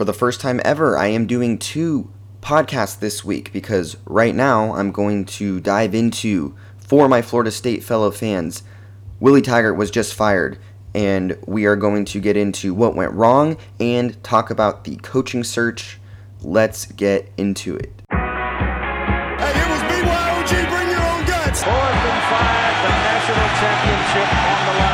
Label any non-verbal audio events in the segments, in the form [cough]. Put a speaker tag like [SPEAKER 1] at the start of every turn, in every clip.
[SPEAKER 1] for the first time ever, I am doing two podcasts this week because right now I'm going to dive into, for my Florida State fellow fans, Willie Taggart was just fired, and we are going to get into what went wrong and talk about the coaching search. Let's get into it.
[SPEAKER 2] Hey, it was BYOG, bring your own guts.
[SPEAKER 3] Fourth and five, the national championship on the line.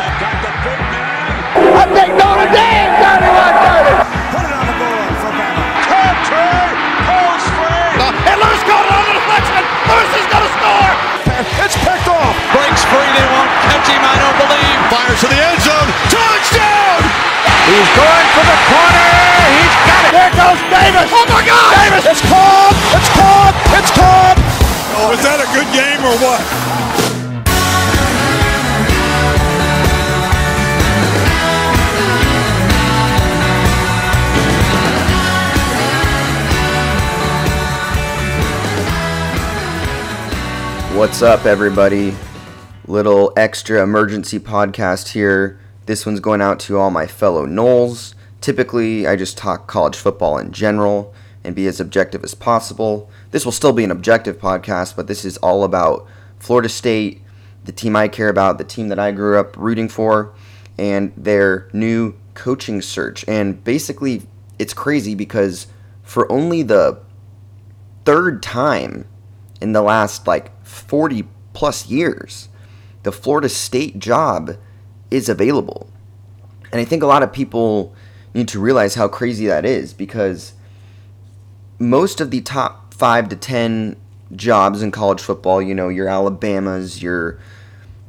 [SPEAKER 4] Breaks free. They won't catch him, I don't believe.
[SPEAKER 2] Fires to the end zone. Touchdown!
[SPEAKER 5] He's going for the corner. He's got it. There goes Davis. Oh, my God. Davis.
[SPEAKER 2] It's caught! It's caught! It's caught! Oh, was that a good game or what?
[SPEAKER 1] What's up, everybody? Little extra emergency podcast here. This one's going out to all my fellow Noles. Typically, I just talk college football in general and be as objective as possible. This will still be an objective podcast, but this is all about Florida State, the team I care about, the team that I grew up rooting for, and their new coaching search. And basically, it's crazy because for only the third time in the last like 40 plus years, the Florida State job is available. And I think a lot of people need to realize how crazy that is because most of the top 5 to 10 jobs in college football, you know, your Alabamas, your,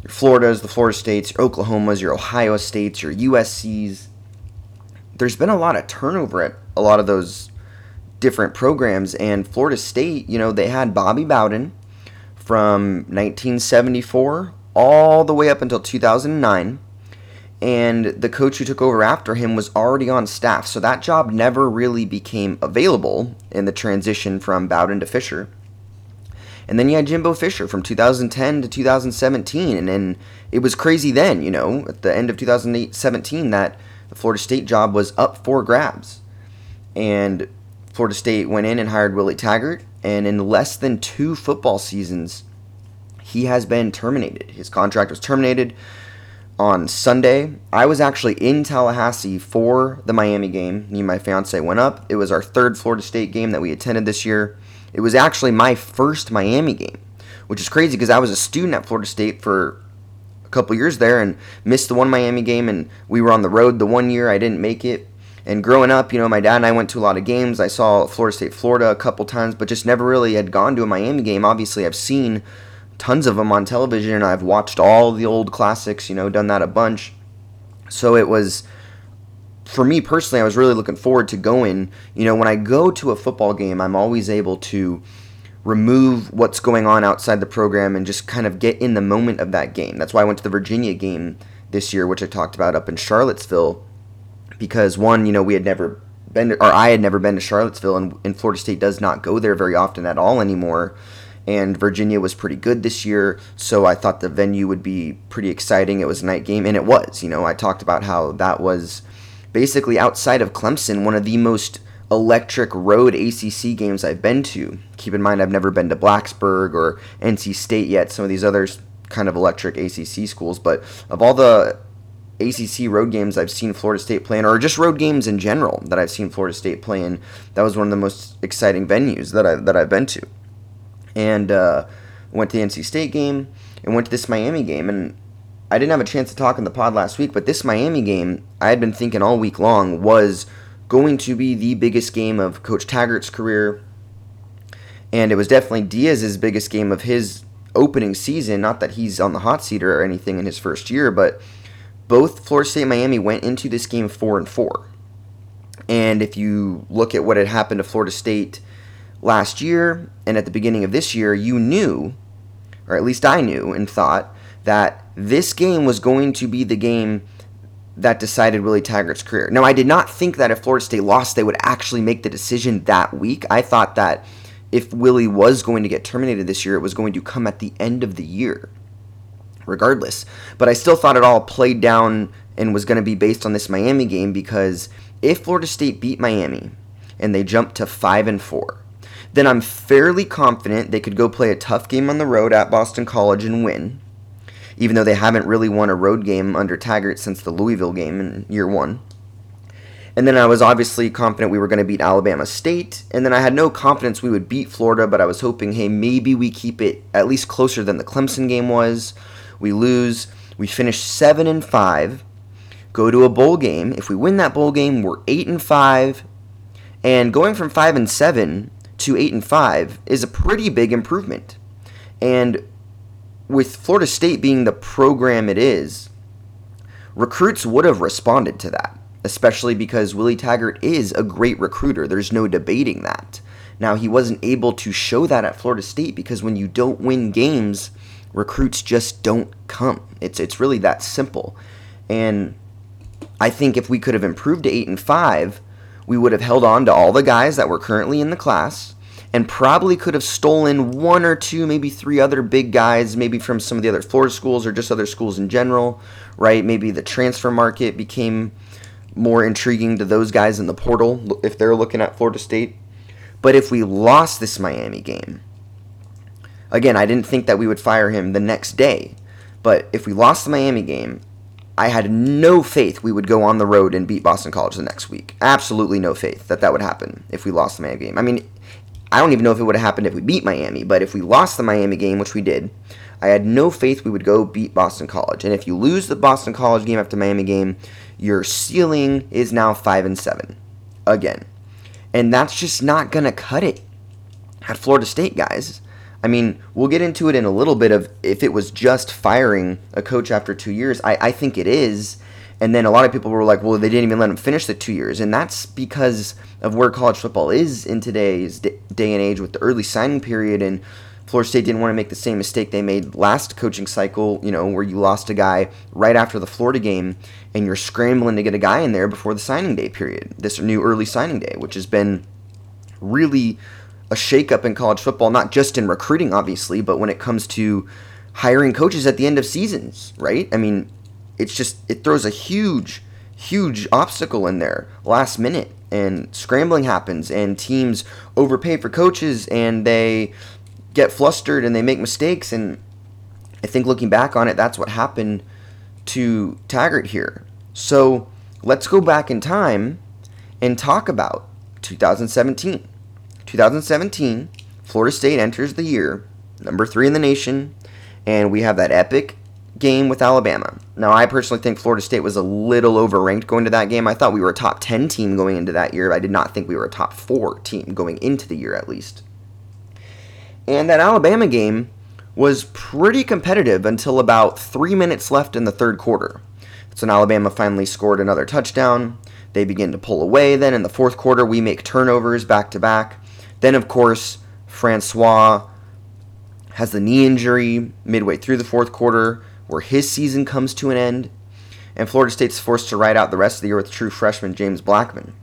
[SPEAKER 1] your Floridas, the Florida States, your Oklahomas, your Ohio States, your USCs, there's been a lot of turnover at a lot of those different programs. And Florida State, you know, they had Bobby Bowden from 1974 all the way up until 2009. And the coach who took over after him was already on staff. So that job never really became available in the transition from Bowden to Fisher. And then you had Jimbo Fisher from 2010 to 2017. And then it was crazy then, you know, at the end of 2017 that the Florida State job was up for grabs. And Florida State went in and hired Willie Taggart. And in less than two football seasons, he has been terminated. His contract was terminated on Sunday. I was actually in Tallahassee for the Miami game. Me and my fiance went up. It was our third Florida State game that we attended this year. It was actually my first Miami game, which is crazy because I was a student at Florida State for a couple years there and missed the one Miami game and we were on the road the one year I didn't make it. And growing up, you know, my dad and I went to a lot of games. I saw Florida State Florida a couple times, but just never really had gone to a Miami game. Obviously, I've seen tons of them on television and I've watched all the old classics, you know, done that a bunch. So it was for me personally, I was really looking forward to going. You know, when I go to a football game, I'm always able to remove what's going on outside the program and just kind of get in the moment of that game. That's why I went to the Virginia game this year, which I talked about up in Charlottesville, because one, you know, we had never been, to, or I had never been to Charlottesville, and, and Florida State does not go there very often at all anymore. And Virginia was pretty good this year, so I thought the venue would be pretty exciting. It was a night game, and it was. You know, I talked about how that was basically outside of Clemson, one of the most electric road ACC games I've been to. Keep in mind, I've never been to Blacksburg or NC State yet, some of these other kind of electric ACC schools, but of all the ACC road games I've seen Florida State play in, or just road games in general that I've seen Florida State play in, that was one of the most exciting venues that I that I've been to. And uh, went to the NC State game and went to this Miami game, and I didn't have a chance to talk in the pod last week, but this Miami game, I had been thinking all week long, was going to be the biggest game of Coach Taggart's career. And it was definitely Diaz's biggest game of his opening season. Not that he's on the hot seat or anything in his first year, but both Florida State and Miami went into this game four and four. And if you look at what had happened to Florida State last year and at the beginning of this year, you knew, or at least I knew and thought, that this game was going to be the game that decided Willie Taggart's career. Now, I did not think that if Florida State lost, they would actually make the decision that week. I thought that if Willie was going to get terminated this year, it was going to come at the end of the year, regardless. But I still thought it all played down and was going to be based on this Miami game because if Florida State beat Miami and they jumped to 5 and 4. Then I'm fairly confident they could go play a tough game on the road at Boston College and win, even though they haven't really won a road game under Taggart since the Louisville game in year 1. And then I was obviously confident we were going to beat Alabama State. And then I had no confidence we would beat Florida, but I was hoping, hey, maybe we keep it at least closer than the Clemson game was. We lose. We finish 7 and 5. Go to a bowl game. If we win that bowl game, we're 8 and 5. And going from 5 and 7 to 8 and 5 is a pretty big improvement. And with Florida State being the program it is, recruits would have responded to that especially because Willie Taggart is a great recruiter. There's no debating that. Now, he wasn't able to show that at Florida State because when you don't win games, recruits just don't come. It's it's really that simple. And I think if we could have improved to 8 and 5, we would have held on to all the guys that were currently in the class and probably could have stolen one or two, maybe three other big guys, maybe from some of the other Florida schools or just other schools in general, right? Maybe the transfer market became more intriguing to those guys in the portal if they're looking at Florida State. But if we lost this Miami game, again, I didn't think that we would fire him the next day. But if we lost the Miami game, I had no faith we would go on the road and beat Boston College the next week. Absolutely no faith that that would happen if we lost the Miami game. I mean, I don't even know if it would have happened if we beat Miami, but if we lost the Miami game, which we did, I had no faith we would go beat Boston College. And if you lose the Boston College game after Miami game, your ceiling is now 5 and 7 again. And that's just not going to cut it at Florida State, guys. I mean, we'll get into it in a little bit of if it was just firing a coach after two years. I, I think it is. And then a lot of people were like, well, they didn't even let him finish the two years. And that's because of where college football is in today's day and age with the early signing period and Florida State didn't want to make the same mistake they made last coaching cycle, you know, where you lost a guy right after the Florida game and you're scrambling to get a guy in there before the signing day period, this new early signing day, which has been really a shakeup in college football, not just in recruiting, obviously, but when it comes to hiring coaches at the end of seasons, right? I mean, it's just, it throws a huge, huge obstacle in there last minute and scrambling happens and teams overpay for coaches and they get flustered and they make mistakes. And I think looking back on it, that's what happened to Taggart here. So let's go back in time and talk about 2017. 2017, Florida State enters the year number three in the nation, and we have that epic game with Alabama. Now, I personally think Florida State was a little overranked going to that game. I thought we were a top 10 team going into that year. I did not think we were a top four team going into the year, at least. And that Alabama game was pretty competitive until about three minutes left in the third quarter. So Alabama finally scored another touchdown. They begin to pull away. Then in the fourth quarter, we make turnovers back to back. Then, of course, Francois has the knee injury midway through the fourth quarter, where his season comes to an end. And Florida State's forced to ride out the rest of the year with true freshman James Blackman.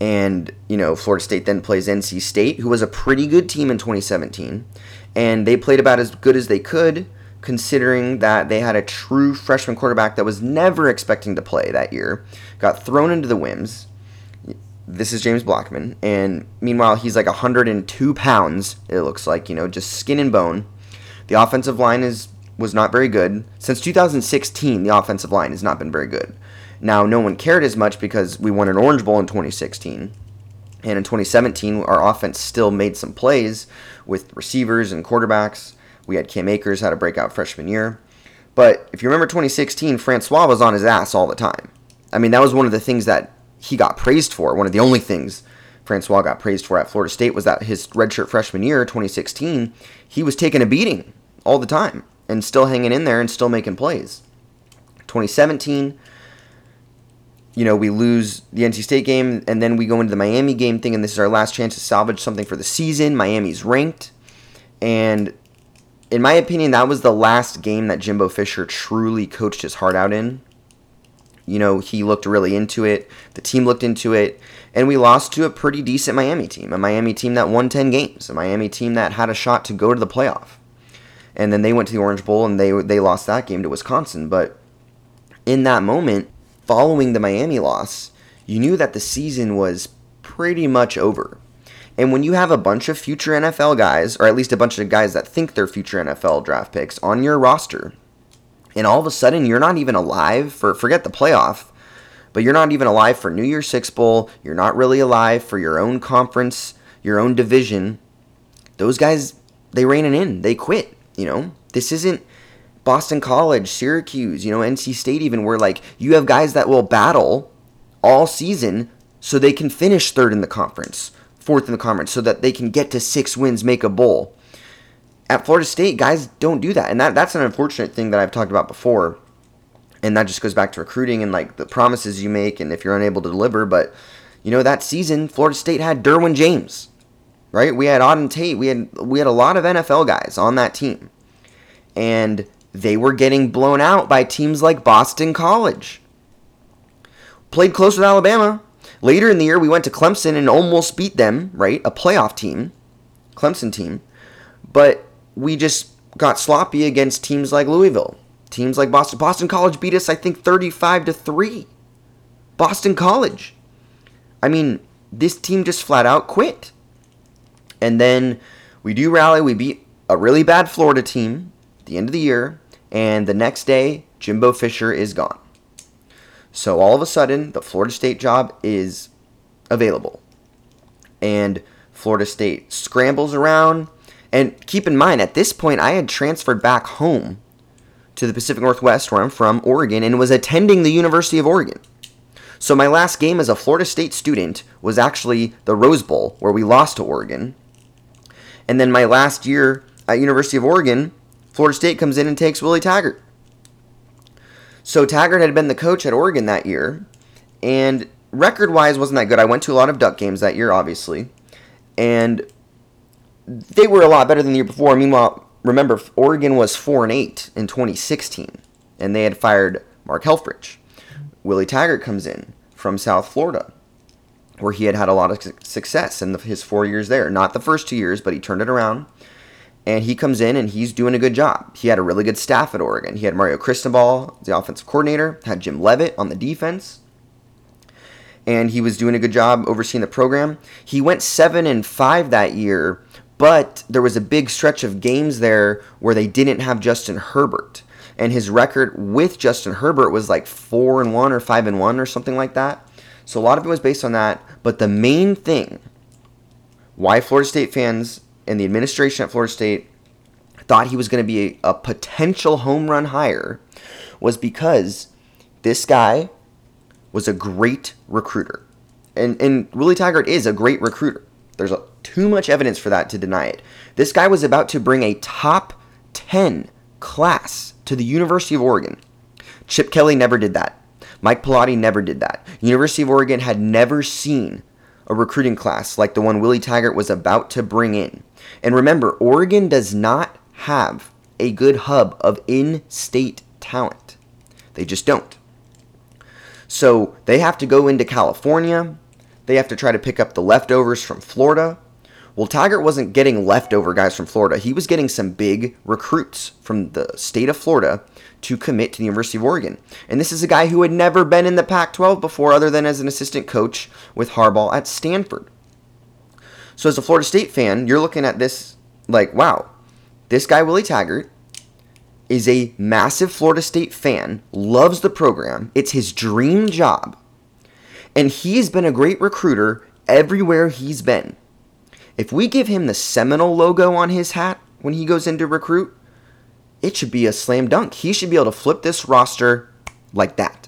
[SPEAKER 1] And, you know, Florida State then plays NC State, who was a pretty good team in 2017. And they played about as good as they could, considering that they had a true freshman quarterback that was never expecting to play that year, got thrown into the whims. This is James Blackman. And meanwhile, he's like 102 pounds, it looks like, you know, just skin and bone. The offensive line is was not very good. Since 2016, the offensive line has not been very good. Now, no one cared as much because we won an Orange Bowl in 2016. And in 2017, our offense still made some plays with receivers and quarterbacks. We had Cam Akers had a breakout freshman year. But if you remember 2016, Francois was on his ass all the time. I mean, that was one of the things that he got praised for. One of the only things Francois got praised for at Florida State was that his redshirt freshman year, 2016, he was taking a beating all the time and still hanging in there and still making plays. 2017, you know, we lose the NC State game and then we go into the Miami game thinking this is our last chance to salvage something for the season. Miami's ranked. And in my opinion, that was the last game that Jimbo Fisher truly coached his heart out in. You know, he looked really into it. The team looked into it. And we lost to a pretty decent Miami team, a Miami team that won 10 games, a Miami team that had a shot to go to the playoff. And then they went to the Orange Bowl and they, they lost that game to Wisconsin. But in that moment, following the Miami loss, you knew that the season was pretty much over. And when you have a bunch of future NFL guys, or at least a bunch of guys that think they're future NFL draft picks on your roster, and all of a sudden you're not even alive for forget the playoff, but you're not even alive for New Year's Six Bowl, you're not really alive for your own conference, your own division. Those guys, they rein it in. They quit. You know, this isn't Boston College, Syracuse, you know, NC State even where like you have guys that will battle all season so they can finish third in the conference, fourth in the conference, so that they can get to six wins, make a bowl. At Florida State, guys don't do that. And that, that's an unfortunate thing that I've talked about before. And that just goes back to recruiting and like the promises you make and if you're unable to deliver. But, you know, that season, Florida State had Derwin James, right? We had Auden Tate. We had we had a lot of NFL guys on that team. And they were getting blown out by teams like Boston College. Played close with Alabama. Later in the year, we went to Clemson and almost beat them, right? A playoff team, Clemson team. But we just got sloppy against teams like Louisville, teams like Boston. Boston College beat us, I think, 35 to 3. Boston College. I mean, this team just flat out quit. And then we do rally. We beat a really bad Florida team at the end of the year. And the next day, Jimbo Fisher is gone. So all of a sudden, the Florida State job is available. And Florida State scrambles around. And keep in mind, at this point, I had transferred back home to the Pacific Northwest, where I'm from, Oregon, and was attending the University of Oregon. So my last game as a Florida State student was actually the Rose Bowl, where we lost to Oregon. And then my last year at University of Oregon, Florida State comes in and takes Willie Taggart. So Taggart had been the coach at Oregon that year, and record wise wasn't that good. I went to a lot of Duck games that year, obviously, and they were a lot better than the year before. Meanwhile, remember Oregon was four and eight in 2016, and they had fired Mark Helfrich. Willie Taggart comes in from South Florida, where he had had a lot of success in the, his four years there. Not the first two years, but he turned it around and he comes in and he's doing a good job. He had a really good staff at Oregon. He had Mario Cristobal, the offensive coordinator, had Jim Leavitt on the defense, and he was doing a good job overseeing the program. He went seven and five that year, but there was a big stretch of games there where they didn't have Justin Herbert, and his record with Justin Herbert was like four and one or five and one or something like that. So a lot of it was based on that. But the main thing why Florida State fans and the administration at Florida State thought he was going to be a, a potential home run hire was because this guy was a great recruiter. And, and Willie Taggart is a great recruiter. There's too much evidence for that to deny it. This guy was about to bring a top 10 class to the University of Oregon. Chip Kelly never did that. Mike Bellotti never did that. University of Oregon had never seen a recruiting class like the one Willie Taggart was about to bring in. And remember, Oregon does not have a good hub of in state talent. They just don't. So they have to go into California. They have to try to pick up the leftovers from Florida. Well, Taggart wasn't getting leftover guys from Florida. He was getting some big recruits from the state of Florida to commit to the University of Oregon. And this is a guy who had never been in the Pac 12 before, other than as an assistant coach with Harbaugh at Stanford. So, as a Florida State fan, you're looking at this like, wow, this guy, Willie Taggart, is a massive Florida State fan, loves the program, it's his dream job, and he's been a great recruiter everywhere he's been. If we give him the Seminole logo on his hat when he goes in to recruit, it should be a slam dunk. He should be able to flip this roster like that.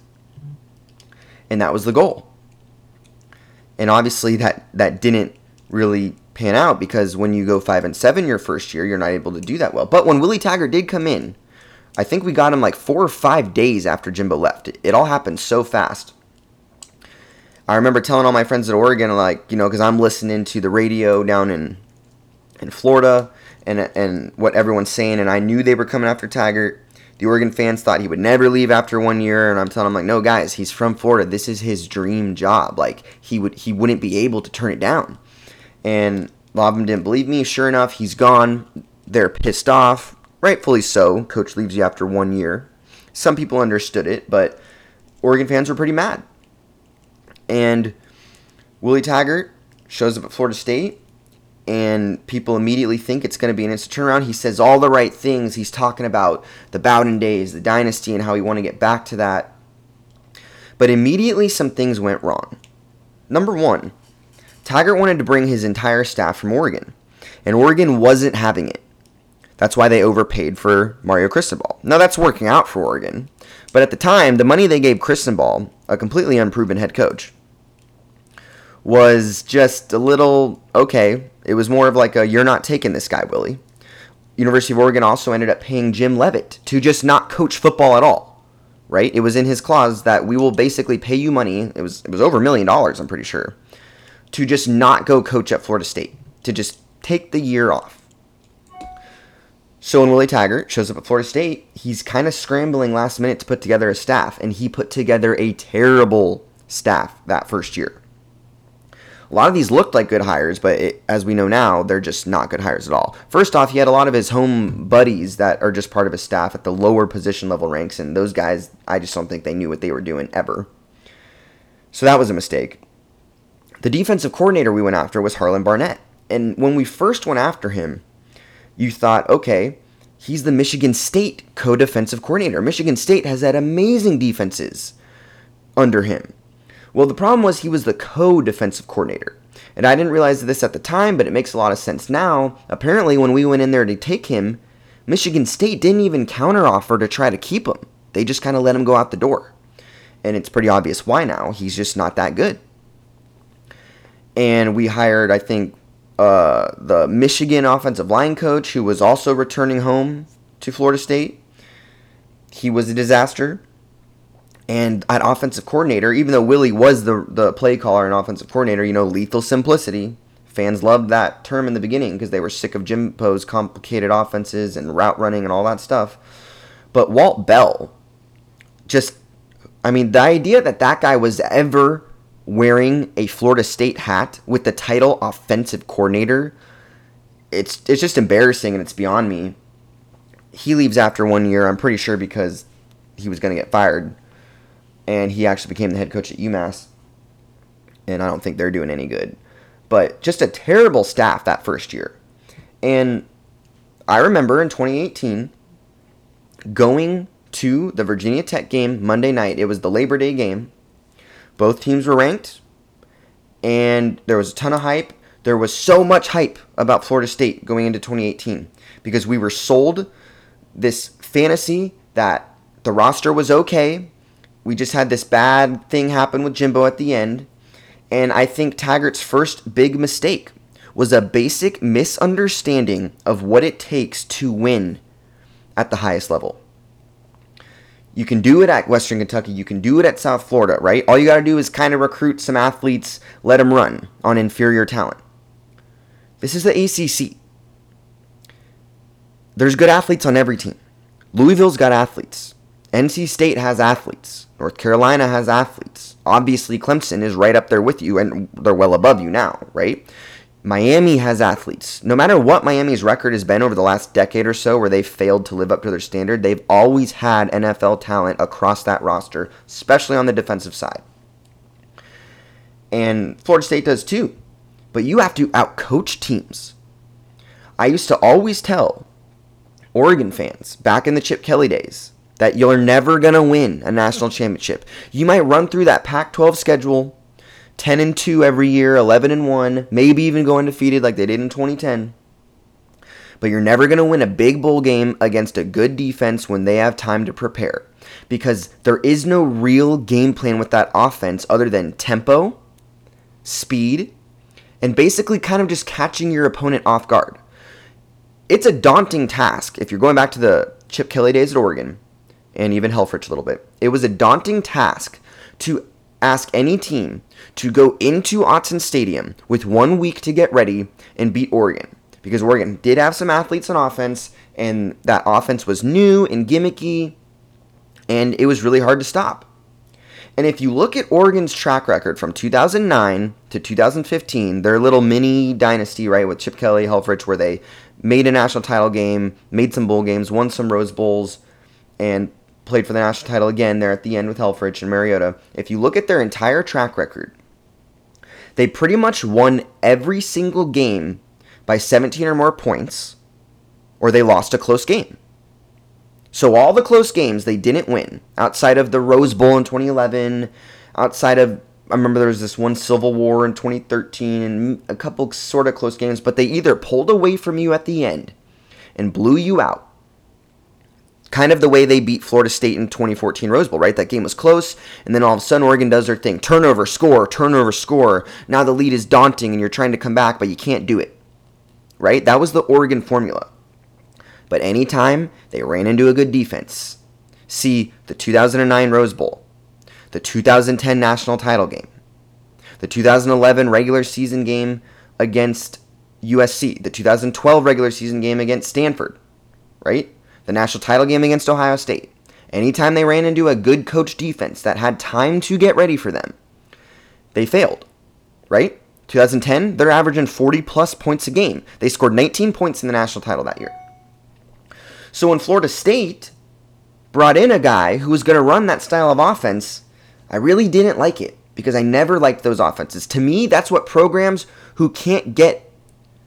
[SPEAKER 1] And that was the goal. And obviously that that didn't really pan out because when you go 5 and 7 your first year, you're not able to do that well. But when Willie Taggart did come in, I think we got him like 4 or 5 days after Jimbo left. It, it all happened so fast. I remember telling all my friends at Oregon, like, you know, because I'm listening to the radio down in in Florida and and what everyone's saying, and I knew they were coming after Taggart. The Oregon fans thought he would never leave after one year, and I'm telling them like, no, guys, he's from Florida. This is his dream job. Like he would he wouldn't be able to turn it down. And a lot of them didn't believe me. Sure enough, he's gone. They're pissed off, rightfully so. Coach leaves you after one year. Some people understood it, but Oregon fans were pretty mad. And Willie Taggart shows up at Florida State, and people immediately think it's going to be an instant turnaround. He says all the right things. He's talking about the Bowden days, the dynasty, and how he want to get back to that. But immediately some things went wrong. Number one, Taggart wanted to bring his entire staff from Oregon, and Oregon wasn't having it. That's why they overpaid for Mario Cristobal. Now that's working out for Oregon, but at the time, the money they gave Cristobal, a completely unproven head coach, was just a little okay. It was more of like a you're not taking this guy, Willie. University of Oregon also ended up paying Jim Leavitt to just not coach football at all. Right? It was in his clause that we will basically pay you money. It was it was over a million dollars, I'm pretty sure, to just not go coach at Florida State, to just take the year off. So when Willie Taggart shows up at Florida State, he's kind of scrambling last minute to put together a staff, and he put together a terrible staff that first year. A lot of these looked like good hires, but it, as we know now, they're just not good hires at all. First off, he had a lot of his home buddies that are just part of his staff at the lower position level ranks, and those guys, I just don't think they knew what they were doing ever. So that was a mistake. The defensive coordinator we went after was Harlan Barnett. And when we first went after him, you thought, okay, he's the Michigan State co defensive coordinator. Michigan State has had amazing defenses under him. Well, the problem was he was the co defensive coordinator. And I didn't realize this at the time, but it makes a lot of sense now. Apparently, when we went in there to take him, Michigan State didn't even counteroffer to try to keep him. They just kind of let him go out the door. And it's pretty obvious why now. He's just not that good. And we hired, I think, uh, the Michigan offensive line coach who was also returning home to Florida State. He was a disaster. And at offensive coordinator, even though Willie was the, the play caller and offensive coordinator, you know, lethal simplicity. Fans loved that term in the beginning because they were sick of Jimbo's complicated offenses and route running and all that stuff. But Walt Bell, just, I mean, the idea that that guy was ever wearing a Florida State hat with the title offensive coordinator, it's it's just embarrassing and it's beyond me. He leaves after one year, I'm pretty sure because he was going to get fired, and he actually became the head coach at UMass. And I don't think they're doing any good, but just a terrible staff that first year. And I remember in 2018 going to the Virginia Tech game Monday night. It was the Labor Day game both teams were ranked, and there was a ton of hype. There was so much hype about Florida State going into 2018 because we were sold this fantasy that the roster was okay. We just had this bad thing happen with Jimbo at the end. And I think Taggart's first big mistake was a basic misunderstanding of what it takes to win at the highest level. You can do it at Western Kentucky. You can do it at South Florida, right? All you got to do is kind of recruit some athletes, let them run on inferior talent. This is the ACC. There's good athletes on every team. Louisville's got athletes. NC State has athletes. North Carolina has athletes. Obviously, Clemson is right up there with you, and they're well above you now, right? Miami has athletes. No matter what Miami's record has been over the last decade or so where they've failed to live up to their standard, they've always had NFL talent across that roster, especially on the defensive side. And Florida State does too. But you have to outcoach teams. I used to always tell Oregon fans back in the Chip Kelly days that you're never going to win a national championship. You might run through that Pac 12 schedule 10 and 2 every year, 11 and 1, maybe even go undefeated like they did in 2010. But you're never going to win a big bowl game against a good defense when they have time to prepare because there is no real game plan with that offense other than tempo, speed, and basically kind of just catching your opponent off guard. It's a daunting task if you're going back to the Chip Kelly days at Oregon and even Helfrich a little bit. It was a daunting task to ask any team to go into Autzen Stadium with one week to get ready and beat Oregon. Because Oregon did have some athletes on offense, and that offense was new and gimmicky, and it was really hard to stop. And if you look at Oregon's track record from 2009 to 2015, their little mini dynasty, right, with Chip Kelly, Helfrich, where they made a national title game, made some bowl games, won some Rose Bowls, and played for the national title again there at the end with Helfrich and Mariota. If you look at their entire track record, They pretty much won every single game by 17 or more points, or they lost a close game. So all the close games they didn't win, outside of the Rose Bowl in 2011, outside of I remember there was this one Civil War in 2013 and a couple sort of close games, but they either pulled away from you at the end and blew you out. Kind of the way they beat Florida State in 2014 Rose Bowl, right? That game was close, and then all of a sudden Oregon does their thing. Turnover, score, turnover, score. Now the lead is daunting and you're trying to come back, but you can't do it. Right? That was the Oregon formula. But anytime they ran into a good defense, see the 2009 Rose Bowl, the 2010 national title game, the 2011 regular season game against USC, the 2012 regular season game against Stanford, right? The national title game against Ohio State. Anytime they ran into a good coach defense that had time to get ready for them, they failed, right? 2010, they're averaging 40 plus points a game. They scored 19 points in the national title that year. So when Florida State brought in a guy who was going to run that style of offense, I really didn't like it because I never liked those offenses. To me, that's what programs who can't get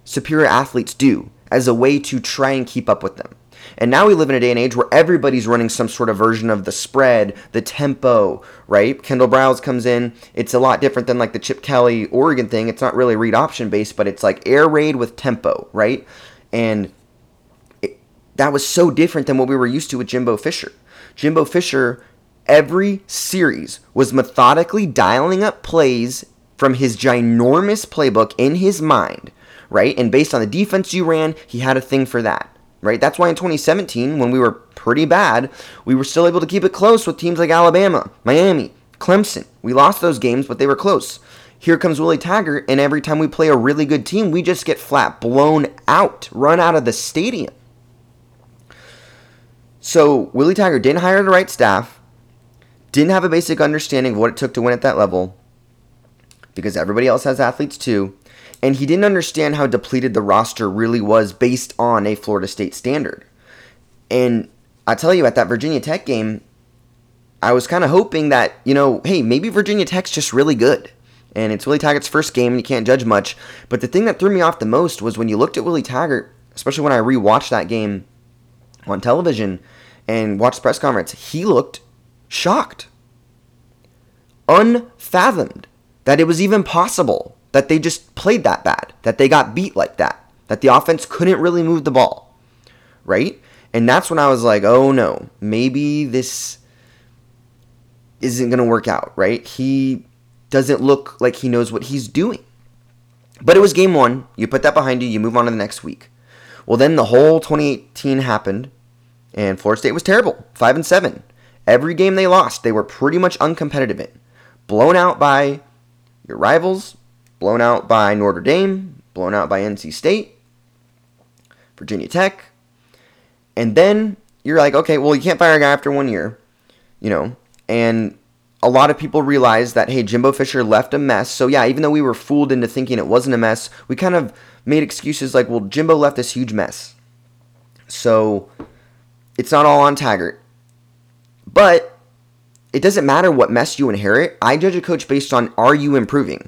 [SPEAKER 1] superior athletes do as a way to try and keep up with them. And now we live in a day and age where everybody's running some sort of version of the spread, the tempo, right? Kendal Briles comes in. It's a lot different than like the Chip Kelly Oregon thing. It's not really read option based, but it's like air raid with tempo, right? And it, that was so different than what we were used to with Jimbo Fisher. Jimbo Fisher every series was methodically dialing up plays from his ginormous playbook in his mind, right? And based on the defense you ran, he had a thing for that, right? That's why in 2017, when we were pretty bad, we were still able to keep it close with teams like Alabama, Miami, Clemson. We lost those games, but they were close. Here comes Willie Taggart, and every time we play a really good team, we just get flat blown out, run out of the stadium. So Willie Taggart didn't hire the right staff didn't have a basic understanding of what it took to win at that level because everybody else has athletes too. And he didn't understand how depleted the roster really was based on a Florida State standard. And I tell you, at that Virginia Tech game, I was kind of hoping that, you know, hey, maybe Virginia Tech's just really good. And it's Willie Taggart's first game, and you can't judge much. But the thing that threw me off the most was when you looked at Willie Taggart, especially when I rewatched that game on television and watched the press conference, he looked shocked, unfathomed that it was even possible that they just played that bad, that they got beat like that, that the offense couldn't really move the ball, right? And that's when I was like, oh no, maybe this isn't going to work out, right? He doesn't look like he knows what he's doing. But it was game one. You put that behind you, you move on to the next week. Well, then the whole 2018 happened, and Florida State was terrible 5 and 7. Every game they lost, they were pretty much uncompetitive in. Blown out by your rivals, blown out by Notre Dame, blown out by NC State, Virginia Tech. And then you're like, okay, well, you can't fire a guy after one year, you know, and a lot of people realize that, hey, Jimbo Fisher left a mess. So, yeah, even though we were fooled into thinking it wasn't a mess, we kind of made excuses like, well, Jimbo left this huge mess. So, it's not all on Taggart. But it doesn't matter what mess you inherit. I judge a coach based on are you improving.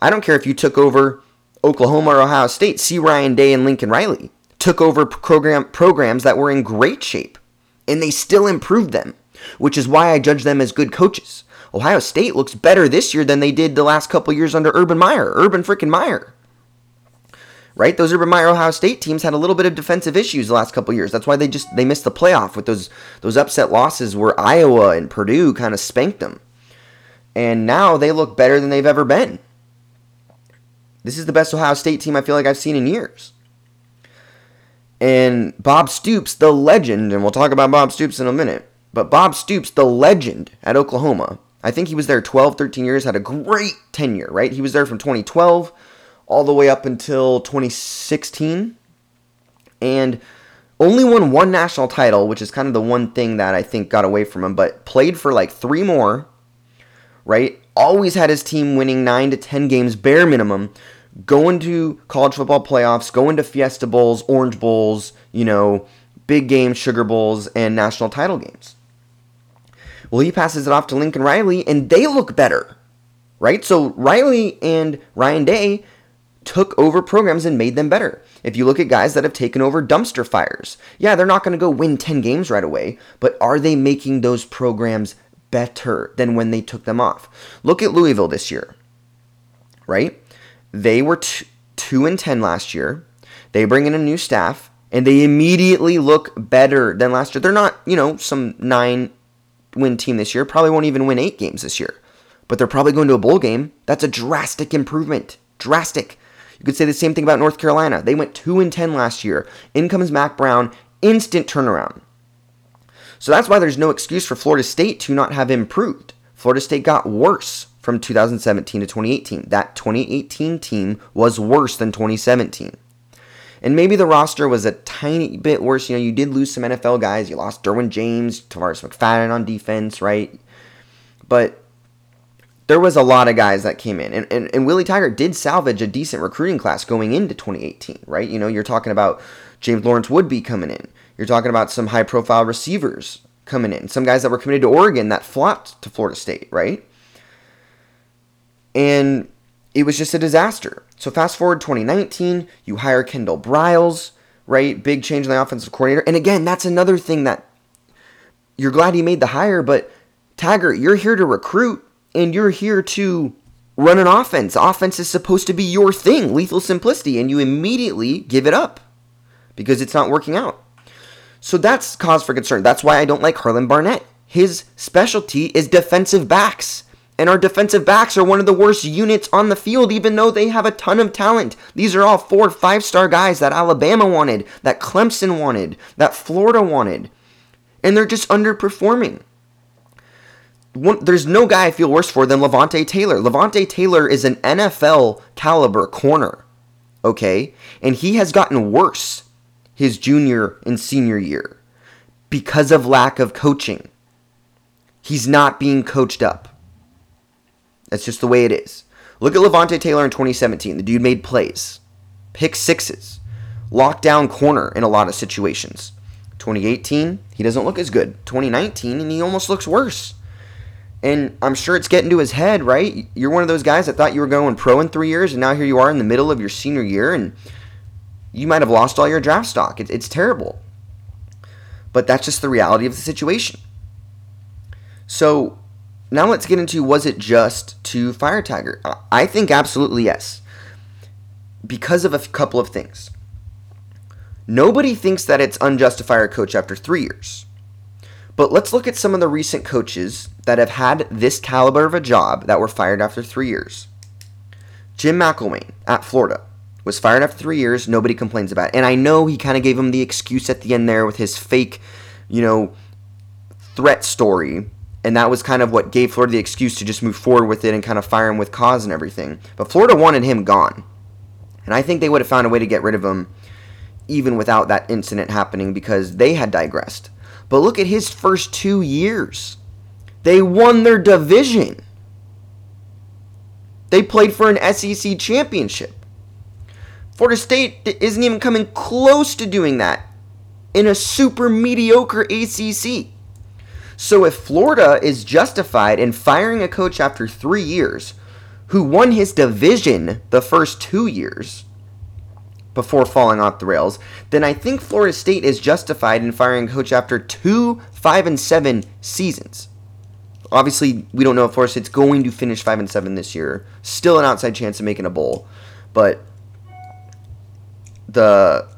[SPEAKER 1] I don't care if you took over Oklahoma or Ohio State. See Ryan Day and Lincoln Riley took over program programs that were in great shape, and they still improved them, which is why I judge them as good coaches. Ohio State looks better this year than they did the last couple years under Urban Meyer. Urban freaking Meyer right? Those Urban Meyer Ohio State teams had a little bit of defensive issues the last couple years. That's why they just they missed the playoff with those those upset losses where Iowa and Purdue kind of spanked them. And now they look better than they've ever been. This is the best Ohio State team I feel like I've seen in years. And Bob Stoops, the legend, and we'll talk about Bob Stoops in a minute, but Bob Stoops, the legend at Oklahoma, I think he was there 12, 13 years, had a great tenure, right? He was there from 2012 all the way up until 2016 and only won one national title, which is kind of the one thing that I think got away from him, but played for like three more, right? Always had his team winning nine to 10 games, bare minimum, going to college football playoffs, going to Fiesta Bowls, Orange Bowls, you know, big games, Sugar Bowls, and national title games. Well, he passes it off to Lincoln Riley, and they look better. right? So Riley and Ryan Day took over programs and made them better. If you look at guys that have taken over dumpster fires, yeah, they're not going to go win 10 games right away, but are they making those programs better than when they took them off? Look at Louisville this year, right? They were t- 2 and 10 last year. They bring in a new staff and they immediately look better than last year. They're not, you know, some 9 win team this year, probably won't even win 8 games this year. But they're probably going to a bowl game. That's a drastic improvement. Drastic. You could say the same thing about North Carolina. They went 2 and 10 last year. In comes Mack Brown, instant turnaround. So that's why there's no excuse for Florida State to not have improved. Florida State got worse from 2017 to 2018. That 2018 team was worse than 2017. And maybe the roster was a tiny bit worse. You know, you did lose some NFL guys. You lost Derwin James, Tarvarus McFadden on defense, right? But there was a lot of guys that came in. And, and, and Willie Taggart did salvage a decent recruiting class going into 2018, right? You know, you're talking about Jaiden Lars-Woodbey coming in. You're talking about some high profile receivers coming in. Some guys that were committed to Oregon that flopped to Florida State, right? And it was just a disaster. So fast forward 2019, you hire Kendal Briles, right? Big change in the offensive coordinator. And again, that's another thing that you're glad he made the hire, but Taggart, you're here to recruit and you're here to run an offense. Offense is supposed to be your thing, lethal simplicity, and you immediately give it up because it's not working out. So that's cause for concern. That's why I don't like Harlan Barnett. His specialty is defensive backs. And our defensive backs are one of the worst units on the field, even though they have a ton of talent. These are all four five star guys that Alabama wanted, that Clemson wanted, that Florida wanted. And they're just underperforming one, there's no guy I feel worse for than Levonta Taylor. Levonta Taylor is an NFL caliber corner, okay? And he has gotten worse his junior and senior year because of lack of coaching. He's not being coached up. That's just the way it is. Look at Levonta Taylor in 2017. The dude made plays, pick sixes, lockdown corner in a lot of situations. 2018, he doesn't look as good. 2019, and he almost looks worse. And I'm sure it's getting to his head, right? You're one of those guys that thought you were going pro in three years, and now here you are in the middle of your senior year, and you might have lost all your draft stock. It's, it's terrible. But that's just the reality of the situation. So now let's get into was it just to fire Tiger? I think absolutely yes. Because of a couple of things. Nobody thinks that it's unjust to fire a coach after three years. But let's look at some of the recent coaches that have had this caliber of a job that were fired after three years. Jim McElwain at Florida was fired after three years. Nobody complains about it. And I know he kind of gave him the excuse at the end there with his fake, you know, threat story. And that was kind of what gave Florida the excuse to just move forward with it and kind of fire him with cause and everything. But Florida wanted him gone. And I think they would have found a way to get rid of him even without that incident happening because they had digressed. But look at his first two years. They won their division. They played for an SEC championship. Florida State isn't even coming close to doing that in a super mediocre ACC. So if Florida is justified in firing a coach after three years who won his division the first two years, before falling off the rails, then I think Florida State is justified in firing a coach after two five and seven seasons. Obviously, we don't know if Florida State's going to finish five and seven this year. Still an outside chance of making a bowl, but the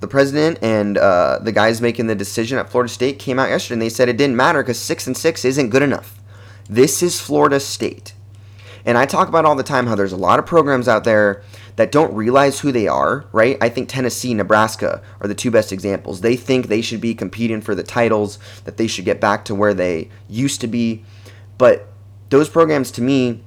[SPEAKER 1] the president and uh, the guys making the decision at Florida State came out yesterday and they said it didn't matter because six and six isn't good enough. This is Florida State. And I talk about all the time how there's a lot of programs out there that don't realize who they are, right? I think Tennessee, Nebraska are the two best examples. They think they should be competing for the titles, that they should get back to where they used to be. But those programs, to me,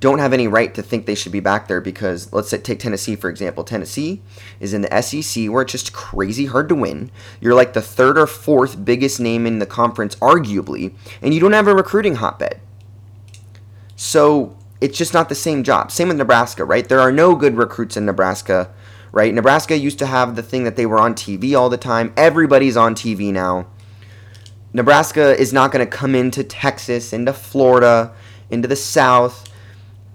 [SPEAKER 1] don't have any right to think they should be back there because let's say, take Tennessee for example. Tennessee is in the SEC where it's just crazy hard to win. You're like the third or fourth biggest name in the conference, arguably, and you don't have a recruiting hotbed. So it's just not the same job. Same with Nebraska, right? There are no good recruits in Nebraska, right? Nebraska used to have the thing that they were on TV all the time. Everybody's on TV now. Nebraska is not going to come into Texas, into Florida, into the South,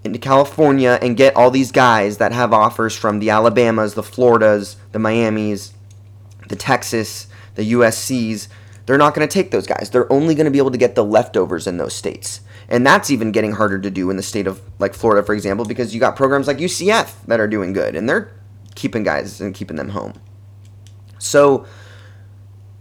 [SPEAKER 1] into California, and get all these guys that have offers from the Alabamas, the Floridas, the Miamis, the Texas, the USCs. They're not going to take those guys. They're only going to be able to get the leftovers in those states. And that's even getting harder to do in the state of like Florida, for example, because you got programs like UCF that are doing good and they're keeping guys and keeping them home. So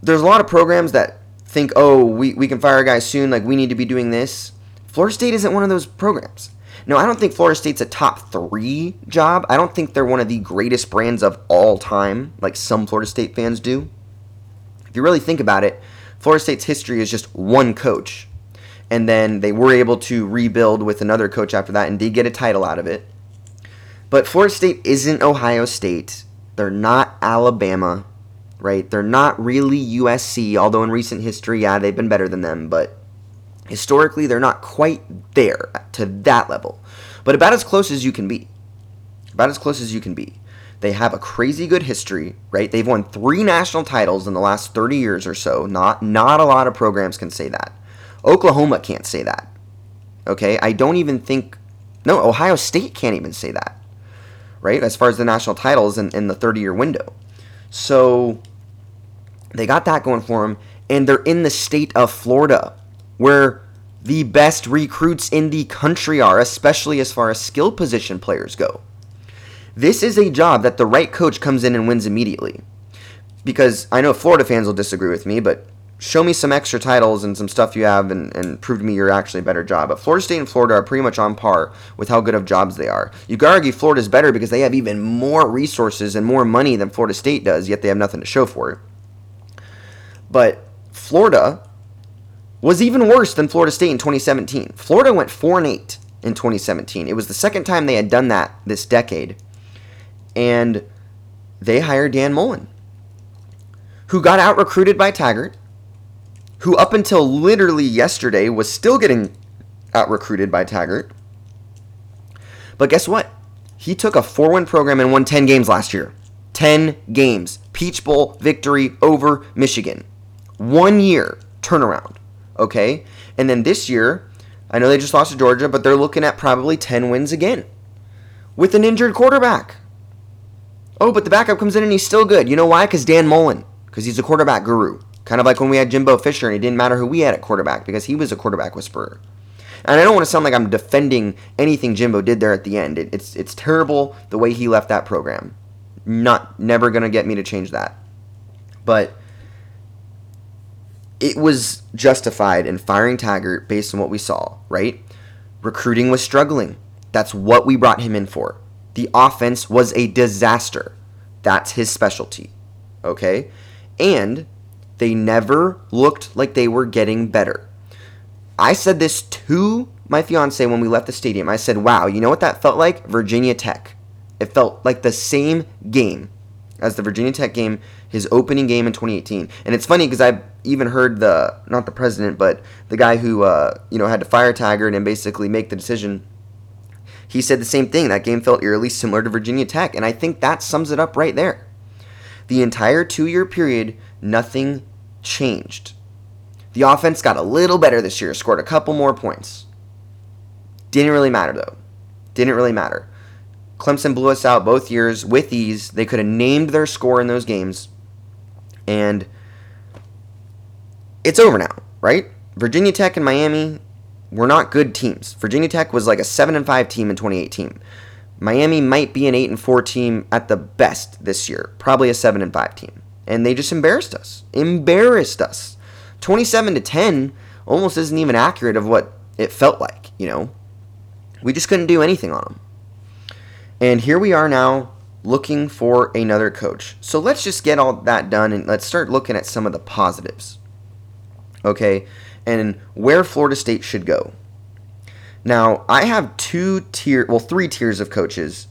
[SPEAKER 1] there's a lot of programs that think, oh, we, we can fire a guy soon, like we need to be doing this. Florida State isn't one of those programs. No, I don't think Florida State's a top three job. I don't think they're one of the greatest brands of all time, like some Florida State fans do. If you really think about it, Florida State's history is just one coach. And then they were able to rebuild with another coach after that and did get a title out of it. But Florida State isn't Ohio State. They're not Alabama, right? They're not really USC, although in recent history, yeah, they've been better than them, but historically, they're not quite there to that level. But about as close as you can be. About as close as you can be. They have a crazy good history, right? They've won three national titles in the last 30 years or so. Not not a lot of programs can say that. Oklahoma can't say that. Okay? I don't even think no, Ohio State can't even say that right? As far as the national titles in, in the 30 year window. So they got that going for them, and they're in the state of Florida, where the best recruits in the country are, especially as far as skill position players go. This is a job that the right coach comes in and wins immediately. Because I know Florida fans will disagree with me, but show me some extra titles and some stuff you have and, and prove to me you're actually a better job. But Florida State and Florida are pretty much on par with how good of jobs they are. You could argue Florida's better because they have even more resources and more money than Florida State does, yet they have nothing to show for it. But Florida was even worse than Florida State in 2017. Florida went 4 and 8 in 2017. It was the second time they had done that this decade. And they hired Dan Mullen, who got out recruited by Taggart who up until literally yesterday was still getting out recruited by Taggart. But guess what? He took a 4 win program and won 10 games last year. 10 games. Peach Bowl victory over Michigan. One year turnaround. Okay? And then this year, I know they just lost to Georgia, but they're looking at probably 10 wins again with an injured quarterback. Oh, but the backup comes in and he's still good. You know why? Because Dan Mullen, because he's a quarterback guru. Kind of like when we had Jimbo Fisher and it didn't matter who we had at quarterback because he was a quarterback whisperer. And I don't want to sound like I'm defending anything Jimbo did there at the end. It, it's it's terrible the way he left that program. Not never gonna get me to change that. But it was justified in firing Taggart based on what we saw, right? Recruiting was struggling. That's what we brought him in for. The offense was a disaster. That's his specialty. Okay? And they never looked like they were getting better. I said this to my fiance when we left the stadium. I said, wow, you know what that felt like? Virginia Tech. It felt like the same game as the Virginia Tech game, his opening game in 2018. And it's funny because I've even heard the, not the president, but the guy who, uh, you know, had to fire Taggart and basically make the decision. He said the same thing. That game felt eerily similar to Virginia Tech. And I think that sums it up right there. The entire two year period, nothing changed. The offense got a little better this year, scored a couple more points. Didn't really matter, though. Didn't really matter. Clemson blew us out both years with ease. They could have named their score in those games. And it's over now, right? Virginia Tech and Miami were not good teams. Virginia Tech was like a 7 and 5 team in 2018. Miami might be an 8 and 4 team at the best this year, probably a 7 and 5 team. And they just embarrassed us. Embarrassed us. 27 to 10 almost isn't even accurate of what it felt like, you know. We just couldn't do anything on them. And here we are now looking for another coach. So let's just get all that done and let's start looking at some of the positives. Okay? And where Florida State should go. Now, I have two tier, well, three tiers of coaches.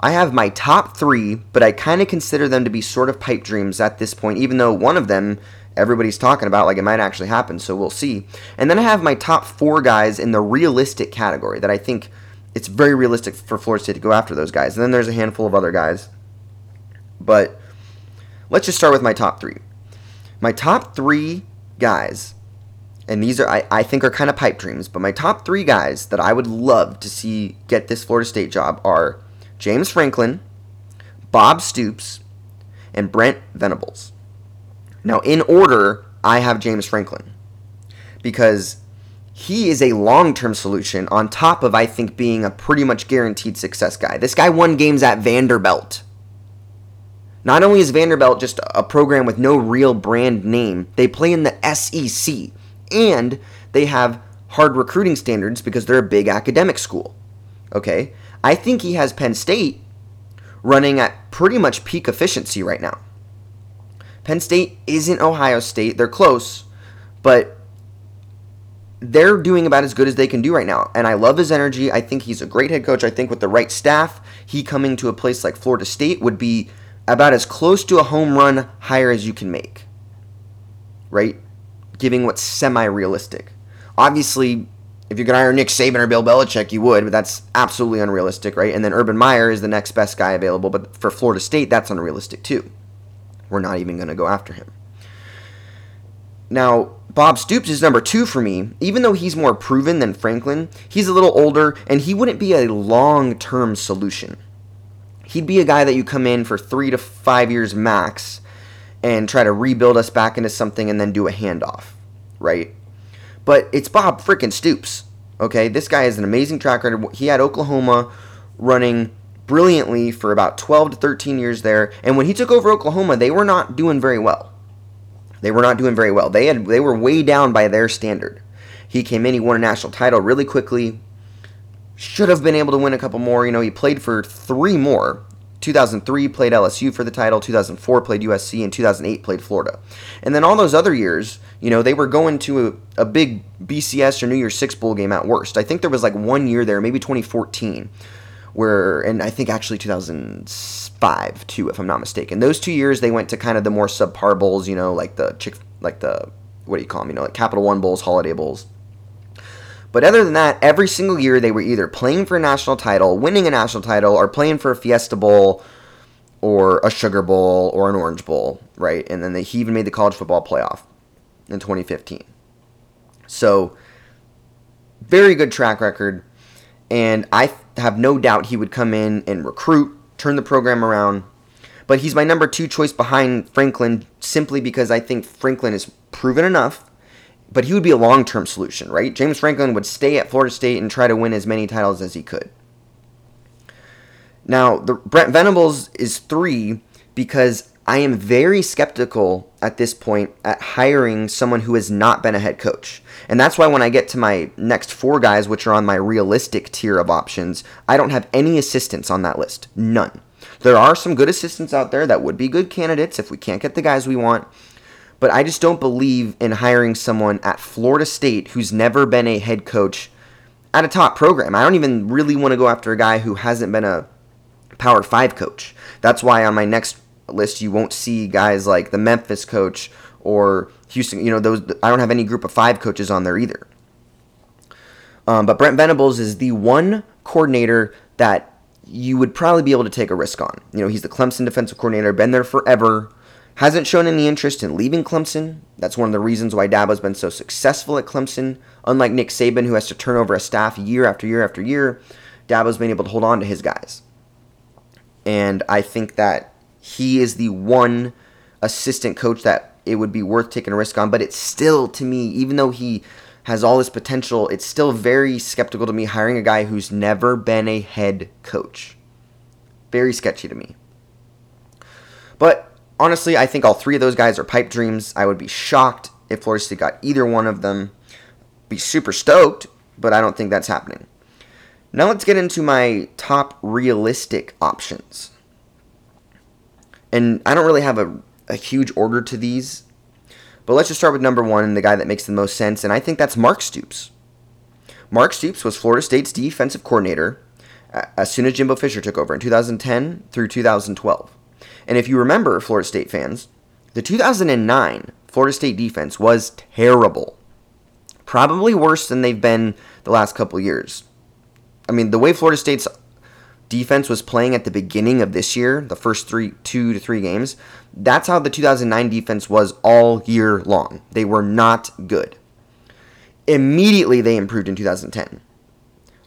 [SPEAKER 1] I have my top three, but I kind of consider them to be sort of pipe dreams at this point, even though one of them everybody's talking about, like it might actually happen, so we'll see. And then I have my top four guys in the realistic category that I think it's very realistic for Florida State to go after those guys. And then there's a handful of other guys. But let's just start with my top three. My top three guys and these are I, I think are kind of pipe dreams, but my top three guys that I would love to see get this Florida State job are James Franklin, Bob Stoops, and Brent Venables. Now, in order, I have James Franklin because he is a long term solution on top of, I think, being a pretty much guaranteed success guy. This guy won games at Vanderbilt. Not only is Vanderbilt just a program with no real brand name, they play in the SEC and they have hard recruiting standards because they're a big academic school. Okay? I think he has Penn State running at pretty much peak efficiency right now. Penn State isn't Ohio State. They're close, but they're doing about as good as they can do right now. And I love his energy. I think he's a great head coach. I think with the right staff, he coming to a place like Florida State would be about as close to a home run hire as you can make. Right? Giving what's semi realistic. Obviously, if you could hire Nick Saban or Bill Belichick, you would, but that's absolutely unrealistic, right? And then Urban Meyer is the next best guy available, but for Florida State, that's unrealistic too. We're not even going to go after him. Now, Bob Stoops is number two for me. Even though he's more proven than Franklin, he's a little older and he wouldn't be a long term solution. He'd be a guy that you come in for three to five years max and try to rebuild us back into something and then do a handoff, right? But it's Bob freaking Stoops, okay? This guy is an amazing track record. He had Oklahoma running brilliantly for about 12 to 13 years there. And when he took over Oklahoma, they were not doing very well. They were not doing very well. They had they were way down by their standard. He came in, he won a national title really quickly. Should have been able to win a couple more. You know, he played for three more. 2003 played LSU for the title, 2004 played USC, and 2008 played Florida. And then all those other years, you know, they were going to a, a big BCS or New Year's Six bowl game at worst. I think there was like one year there, maybe 2014, where, and I think actually 2005 too, if I'm not mistaken. Those two years they went to kind of the more subpar bowls, you know, like the chick, like the what do you call them, you know, like Capital One bowls, Holiday bowls. But other than that, every single year they were either playing for a national title, winning a national title, or playing for a Fiesta Bowl, or a Sugar Bowl, or an Orange Bowl, right? And then they, he even made the college football playoff in 2015. So, very good track record. And I have no doubt he would come in and recruit, turn the program around. But he's my number two choice behind Franklin simply because I think Franklin is proven enough, but he would be a long term solution, right? James Franklin would stay at Florida State and try to win as many titles as he could. Now, the Brent Venables is three because I am very skeptical at this point at hiring someone who has not been a head coach. And that's why when I get to my next four guys, which are on my realistic tier of options, I don't have any assistants on that list. None. There are some good assistants out there that would be good candidates if we can't get the guys we want. But I just don't believe in hiring someone at Florida State who's never been a head coach at a top program. I don't even really want to go after a guy who hasn't been a Power 5 coach. That's why on my next list, you won't see guys like the Memphis coach or Houston. You know, those I don't have any group of five coaches on there either. Um, but Brent Venables is the one coordinator that you would probably be able to take a risk on. You know, he's the Clemson defensive coordinator, been there forever, hasn't shown any interest in leaving Clemson. That's one of the reasons why Dabo's been so successful at Clemson. Unlike Nick Saban, who has to turn over a staff year after year after year, Dabo's been able to hold on to his guys. And I think that he is the one assistant coach that it would be worth taking a risk on. But it's still, to me, even though he has all this potential, it's still very skeptical to me hiring a guy who's never been a head coach. Very sketchy to me. But honestly, I think all three of those guys are pipe dreams. I would be shocked if Florida State got either one of them. Be super stoked, but I don't think that's happening. Now let's get into my top realistic options and I don't really have a, a huge order to these, but let's just start with number one, the guy that makes the most sense, and I think that's Mark Stoops. Mark Stoops was Florida State's defensive coordinator uh, as soon as Jimbo Fisher took over in 2010 through 2012. And if you remember, Florida State fans, the 2009 Florida State defense was terrible. Probably worse than they've been the last couple years. I mean, the way Florida State's defense was playing at the beginning of this year, the first three, two to three games, that's how the 2009 defense was all year long. They were not good. Immediately they improved in 2010.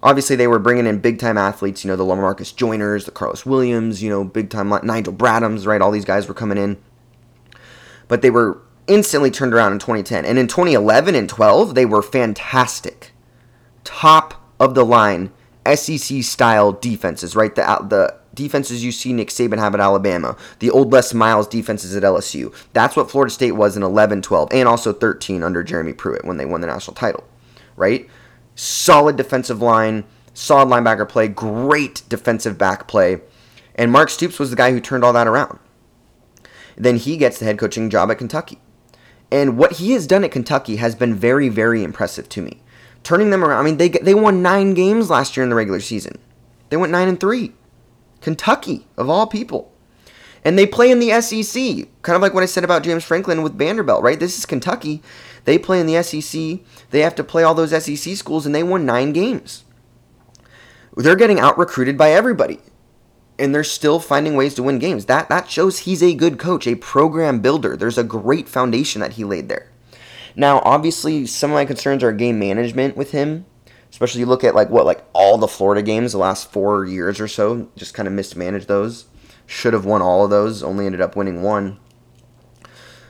[SPEAKER 1] Obviously, they were bringing in big time athletes, you know, the Lamarcus Joyners, the Karlos Williams, you know, big time Nigel Bradhams, right? All these guys were coming in. But they were instantly turned around in 2010. And in 2011 and 12, they were fantastic. Top of the line SEC style defenses, right? The, the defenses you see Nick Saban have at Alabama, the old Les Miles defenses at LSU. That's what Florida State was in 11 12, and also 13 under Jeremy Pruitt when they won the national title, right? Solid defensive line, solid linebacker play, great defensive back play. And Mark Stoops was the guy who turned all that around. Then he gets the head coaching job at Kentucky. And what he has done at Kentucky has been very, very impressive to me. Turning them around. I mean, they they won nine games last year in the regular season. They went nine and three. Kentucky, of all people. And they play in the SEC, kind of like what I said about James Franklin with Vanderbilt, right? This is Kentucky. They play in the SEC. They have to play all those SEC schools, and they won nine games. They're getting out recruited by everybody, and they're still finding ways to win games. That that shows he's a good coach, a program builder. There's a great foundation that he laid there. Now, obviously, some of my concerns are game management with him especially you look at like what like all the Florida games the last four years or so, just kind of mismanaged those. Should have won all of those, only ended up winning one.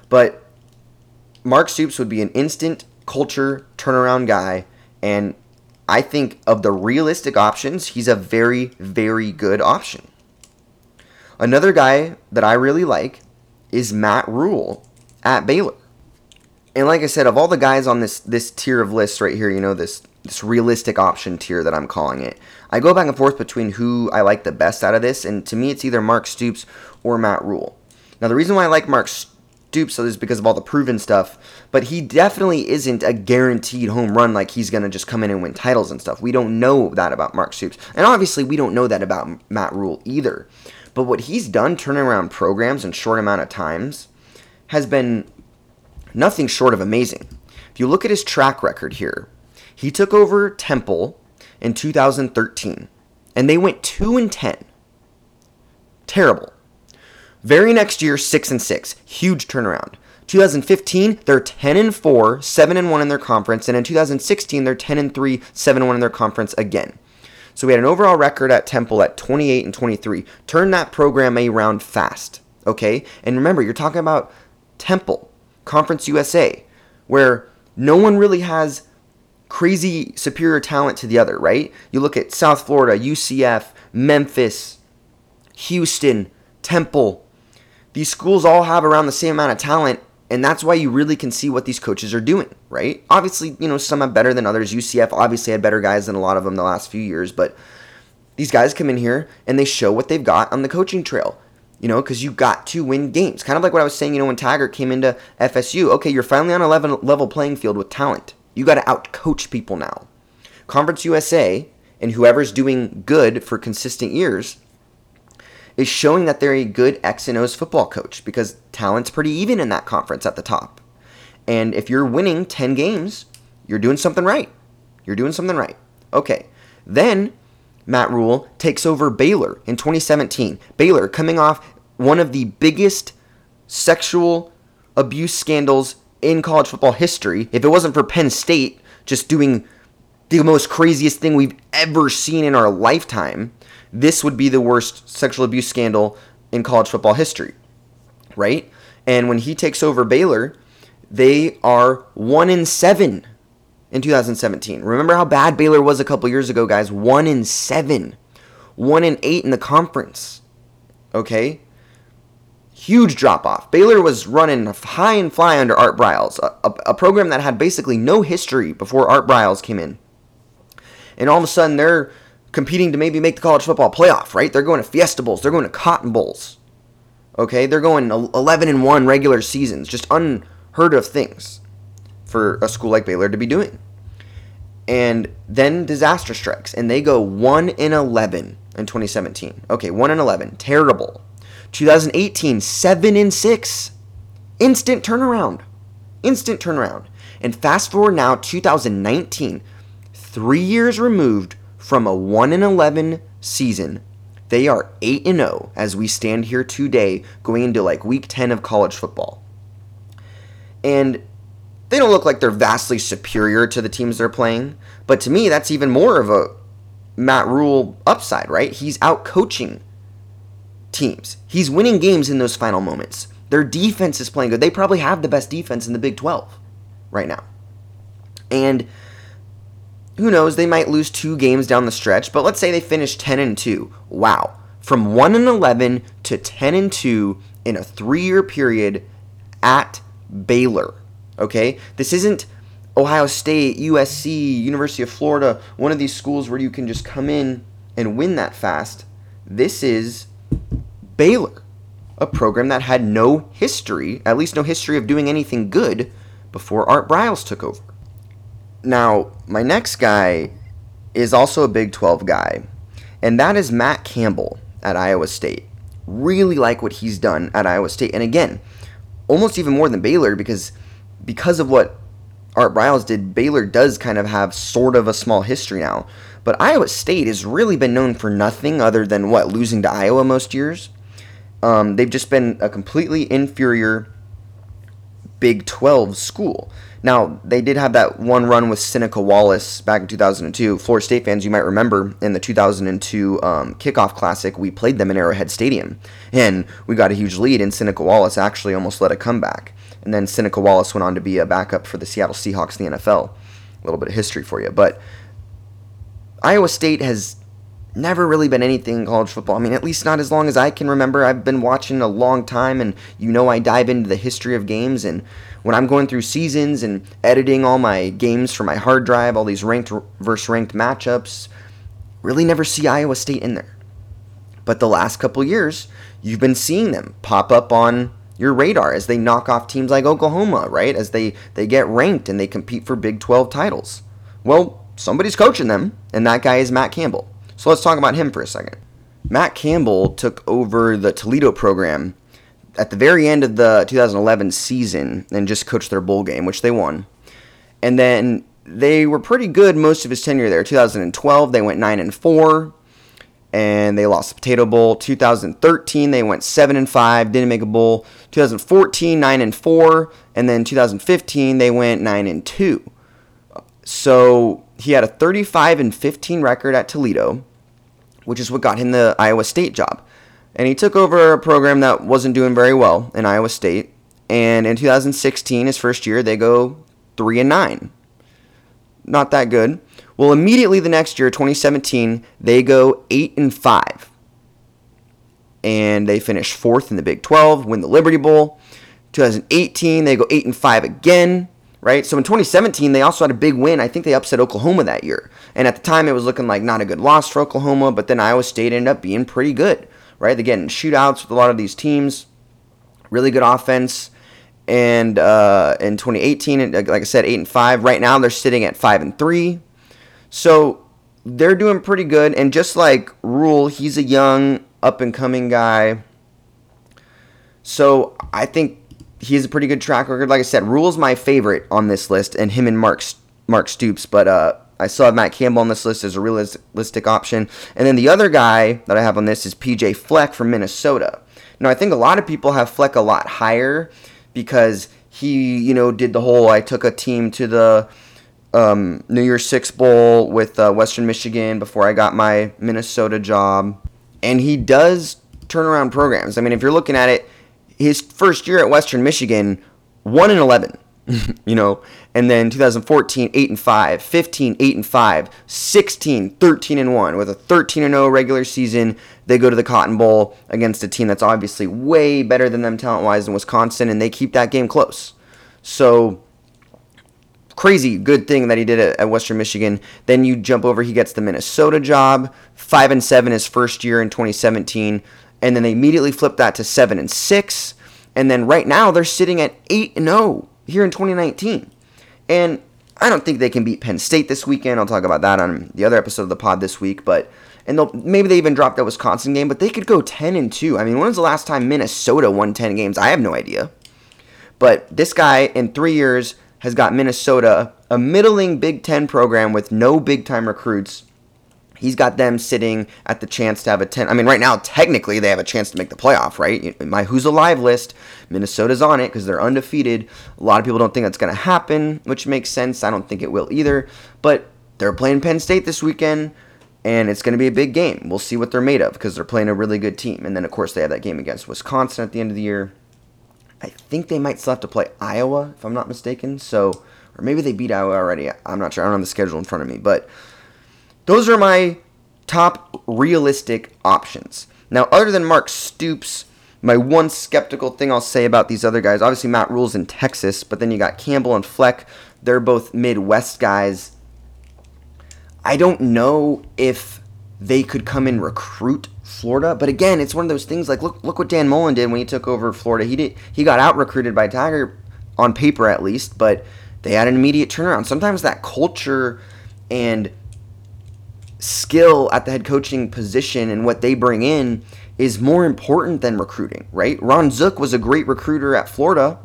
[SPEAKER 1] But Mark Stoops would be an instant culture turnaround guy, and I think of the realistic options, he's a very, very good option. Another guy that I really like is Matt Rhule at Baylor. And like I said, of all the guys on this this tier of lists right here, you know, this this realistic option tier that I'm calling it. I go back and forth between who I like the best out of this, and to me, it's either Mark Stoops or Matt Rhule. Now, the reason why I like Mark Stoops is because of all the proven stuff, but he definitely isn't a guaranteed home run like he's going to just come in and win titles and stuff. We don't know that about Mark Stoops. And obviously, we don't know that about Matt Rhule either. But what he's done turning around programs in short amount of times has been nothing short of amazing. If you look at his track record here, he took over Temple in 2013, and they went 2 and 10. Terrible. Very next year, 6 and 6. Huge turnaround. 2015, they're 10 and 4, 7 and 1 in their conference, and in 2016, they're 10 and 3, 7 and 1 in their conference again. So we had an overall record at Temple at 28 and 23. Turn that program around fast, okay? And remember, you're talking about Temple, Conference USA, where no one really has crazy superior talent to the other, right? You look at South Florida, UCF, Memphis, Houston, Temple. These schools all have around the same amount of talent, and that's why you really can see what these coaches are doing, right? Obviously, you know, some have better than others. UCF obviously had better guys than a lot of them the last few years, but these guys come in here and they show what they've got on the coaching trail you know, because you got to win games. Kind of like what I was saying, you know, when Taggart came into FSU. Okay, you're finally on a level, level playing field with talent. You got to outcoach people now. Conference USA and whoever's doing good for consistent years is showing that they're a good X and O's football coach because talent's pretty even in that conference at the top. And if you're winning 10 games, you're doing something right. You're doing something right. Okay. Then Matt Rhule takes over Baylor in 2017. Baylor coming off one of the biggest sexual abuse scandals in college football history. If it wasn't for Penn State just doing the most craziest thing we've ever seen in our lifetime, this would be the worst sexual abuse scandal in college football history. Right? And when he takes over Baylor, they are 1 in 7 in 2017. Remember how bad Baylor was a couple years ago, guys? 1 in 7. 1 in 8 in the conference. Okay? huge drop off. Baylor was running high and fly under Art Briles, a, a, a, program that had basically no history before Art Briles came in. And all of a sudden, they're competing to maybe make the college football playoff, right? They're going to Fiesta Bowls, they're going to Cotton Bowls. Okay, they're going 11 and 1 regular seasons, just unheard of things for a school like Baylor to be doing. And then disaster strikes, and they go 1 in 11 in 2017. Okay, 1 in 11, terrible 2018, 7 and 6. Instant turnaround. Instant turnaround. And fast forward now 2019, 3 years removed from a 1 and 11 season. They are 8 and 0 as we stand here today going into like week 10 of college football. And they don't look like they're vastly superior to the teams they're playing. But to me, that's even more of a Matt Rhule upside, right? He's out coaching teams. He's winning games in those final moments. Their defense is playing good. They probably have the best defense in the Big 12 right now. And who knows, they might lose two games down the stretch, but let's say they finish 10 and 2. Wow. From 1 and 11 to 10 and 2 in a 3-year period at Baylor. Okay? This isn't Ohio State, USC, University of Florida, one of these schools where you can just come in and win that fast. This is Baylor, a program that had no history, at least no history of doing anything good before Art Briles took over. Now, my next guy is also a Big 12 guy, and that is Matt Campbell at Iowa State. Really like what he's done at Iowa State. And again, almost even more than Baylor because because of what Art Briles did, Baylor does kind of have sort of a small history now. But Iowa State has really been known for nothing other than what losing to Iowa most years. Um, they've just been a completely inferior Big 12 school. Now, they did have that one run with Seneca Wallace back in 2002. Florida State fans, you might remember in the 2002 um, kickoff classic, we played them in Arrowhead Stadium. And we got a huge lead, and Seneca Wallace actually almost led a comeback. And then Seneca Wallace went on to be a backup for the Seattle Seahawks in the NFL. A little bit of history for you. But Iowa State has never really been anything in college football. I mean, at least not as long as I can remember. I've been watching a long time, and you know I dive into the history of games. And when I'm going through seasons and editing all my games for my hard drive, all these ranked versus ranked matchups, really never see Iowa State in there. But the last couple years, you've been seeing them pop up on your radar as they knock off teams like Oklahoma, right? As they, they get ranked and they compete for Big 12 titles. Well, somebody's coaching them, and that guy is Matt Campbell. So let's talk about him for a second. Matt Campbell took over the Toledo program at the very end of the 2011 season and just coached their bowl game, which they won. And then they were pretty good most of his tenure there. 2012, they went 9 and 4 and they lost the Potato Bowl. 2013, they went 7 and 5, didn't make a bowl. 2014, 9 and 4, and then 2015, they went 9 and 2. So he had a 35 and 15 record at Toledo which is what got him the Iowa State job. And he took over a program that wasn't doing very well in Iowa State. And in 2016, his first year, they go 3 and 9. Not that good. Well, immediately the next year, 2017, they go 8 and 5. And they finish fourth in the Big 12, win the Liberty Bowl. 2018, they go 8 and 5 again right? So in 2017, they also had a big win. I think they upset Oklahoma that year. And at the time, it was looking like not a good loss for Oklahoma, but then Iowa State ended up being pretty good, right? They get shootouts with a lot of these teams, really good offense. And uh, in 2018, like I said, eight and five. Right now, they're sitting at five and three. So they're doing pretty good. And just like Rhule, he's a young, up and coming guy. So I think he has a pretty good track record. Like I said, Rhule's my favorite on this list, and him and Mark Mark Stoops. But uh, I still have Matt Campbell on this list as a realistic option. And then the other guy that I have on this is PJ Fleck from Minnesota. Now I think a lot of people have Fleck a lot higher because he, you know, did the whole I took a team to the um, New Year's Six Bowl with uh, Western Michigan before I got my Minnesota job, and he does turn around programs. I mean, if you're looking at it his first year at Western Michigan, 1 and 11, [laughs] you know, and then 2014 8 and 5, 15 8 and 5, 16 13 and 1 with a 13 and 0 regular season. They go to the Cotton Bowl against a team that's obviously way better than them talent-wise in Wisconsin and they keep that game close. So crazy good thing that he did at, Western Michigan. Then you jump over, he gets the Minnesota job, five and seven his first year in 2017 and then they immediately flipped that to 7 and 6 and then right now they're sitting at 8 and 0 here in 2019 and I don't think they can beat Penn State this weekend. I'll talk about that on the other episode of the pod this week, but and they'll maybe they even dropped that Wisconsin game, but they could go 10 and 2. I mean, when was the last time Minnesota won 10 games? I have no idea. But this guy in 3 years has got Minnesota a middling Big 10 program with no big time recruits He's got them sitting at the chance to have a 10. I mean, right now, technically, they have a chance to make the playoff, right? My Who's Alive list, Minnesota's on it because they're undefeated. A lot of people don't think that's going to happen, which makes sense. I don't think it will either. But they're playing Penn State this weekend, and it's going to be a big game. We'll see what they're made of because they're playing a really good team. And then, of course, they have that game against Wisconsin at the end of the year. I think they might still have to play Iowa, if I'm not mistaken. So, or maybe they beat Iowa already. I'm not sure. I don't have the schedule in front of me. But those are my top realistic options. Now, other than Mark Stoops, my one skeptical thing I'll say about these other guys, obviously Matt Rhule's in Texas, but then you got Campbell and Fleck. They're both Midwest guys. I don't know if they could come and recruit Florida, but again, it's one of those things like look look what Dan Mullen did when he took over Florida. He did he got out recruited by Tiger on paper at least, but they had an immediate turnaround. Sometimes that culture and skill at the head coaching position and what they bring in is more important than recruiting, right? Ron Zook was a great recruiter at Florida.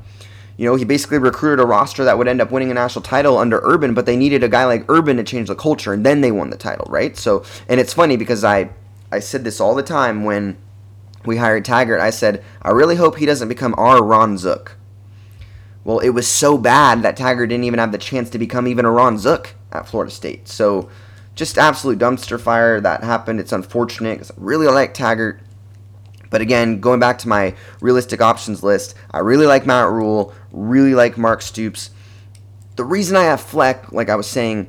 [SPEAKER 1] You know, he basically recruited a roster that would end up winning a national title under Urban, but they needed a guy like Urban to change the culture, and then they won the title, right? So, and it's funny because I, I said this all the time when we hired Taggart. I said, I really hope he doesn't become our Ron Zook. Well, it was so bad that Taggart didn't even have the chance to become even a Ron Zook at Florida State. So, just absolute dumpster fire that happened. It's unfortunate because I really like Taggart. But again, going back to my realistic options list, I really like Matt Rhule, really like Mark Stoops. The reason I have Fleck, like I was saying,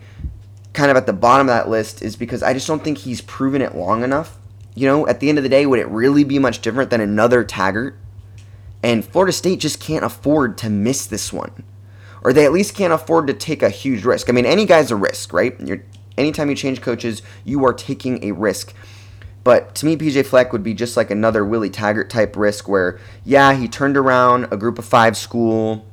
[SPEAKER 1] kind of at the bottom of that list is because I just don't think he's proven it long enough. You know, at the end of the day, would it really be much different than another Taggart? And Florida State just can't afford to miss this one. Or they at least can't afford to take a huge risk. I mean, any guy's a risk, right? You're anytime you change coaches, you are taking a risk. But to me, PJ Fleck would be just like another Willie Taggart type risk where, yeah, he turned around a group of five school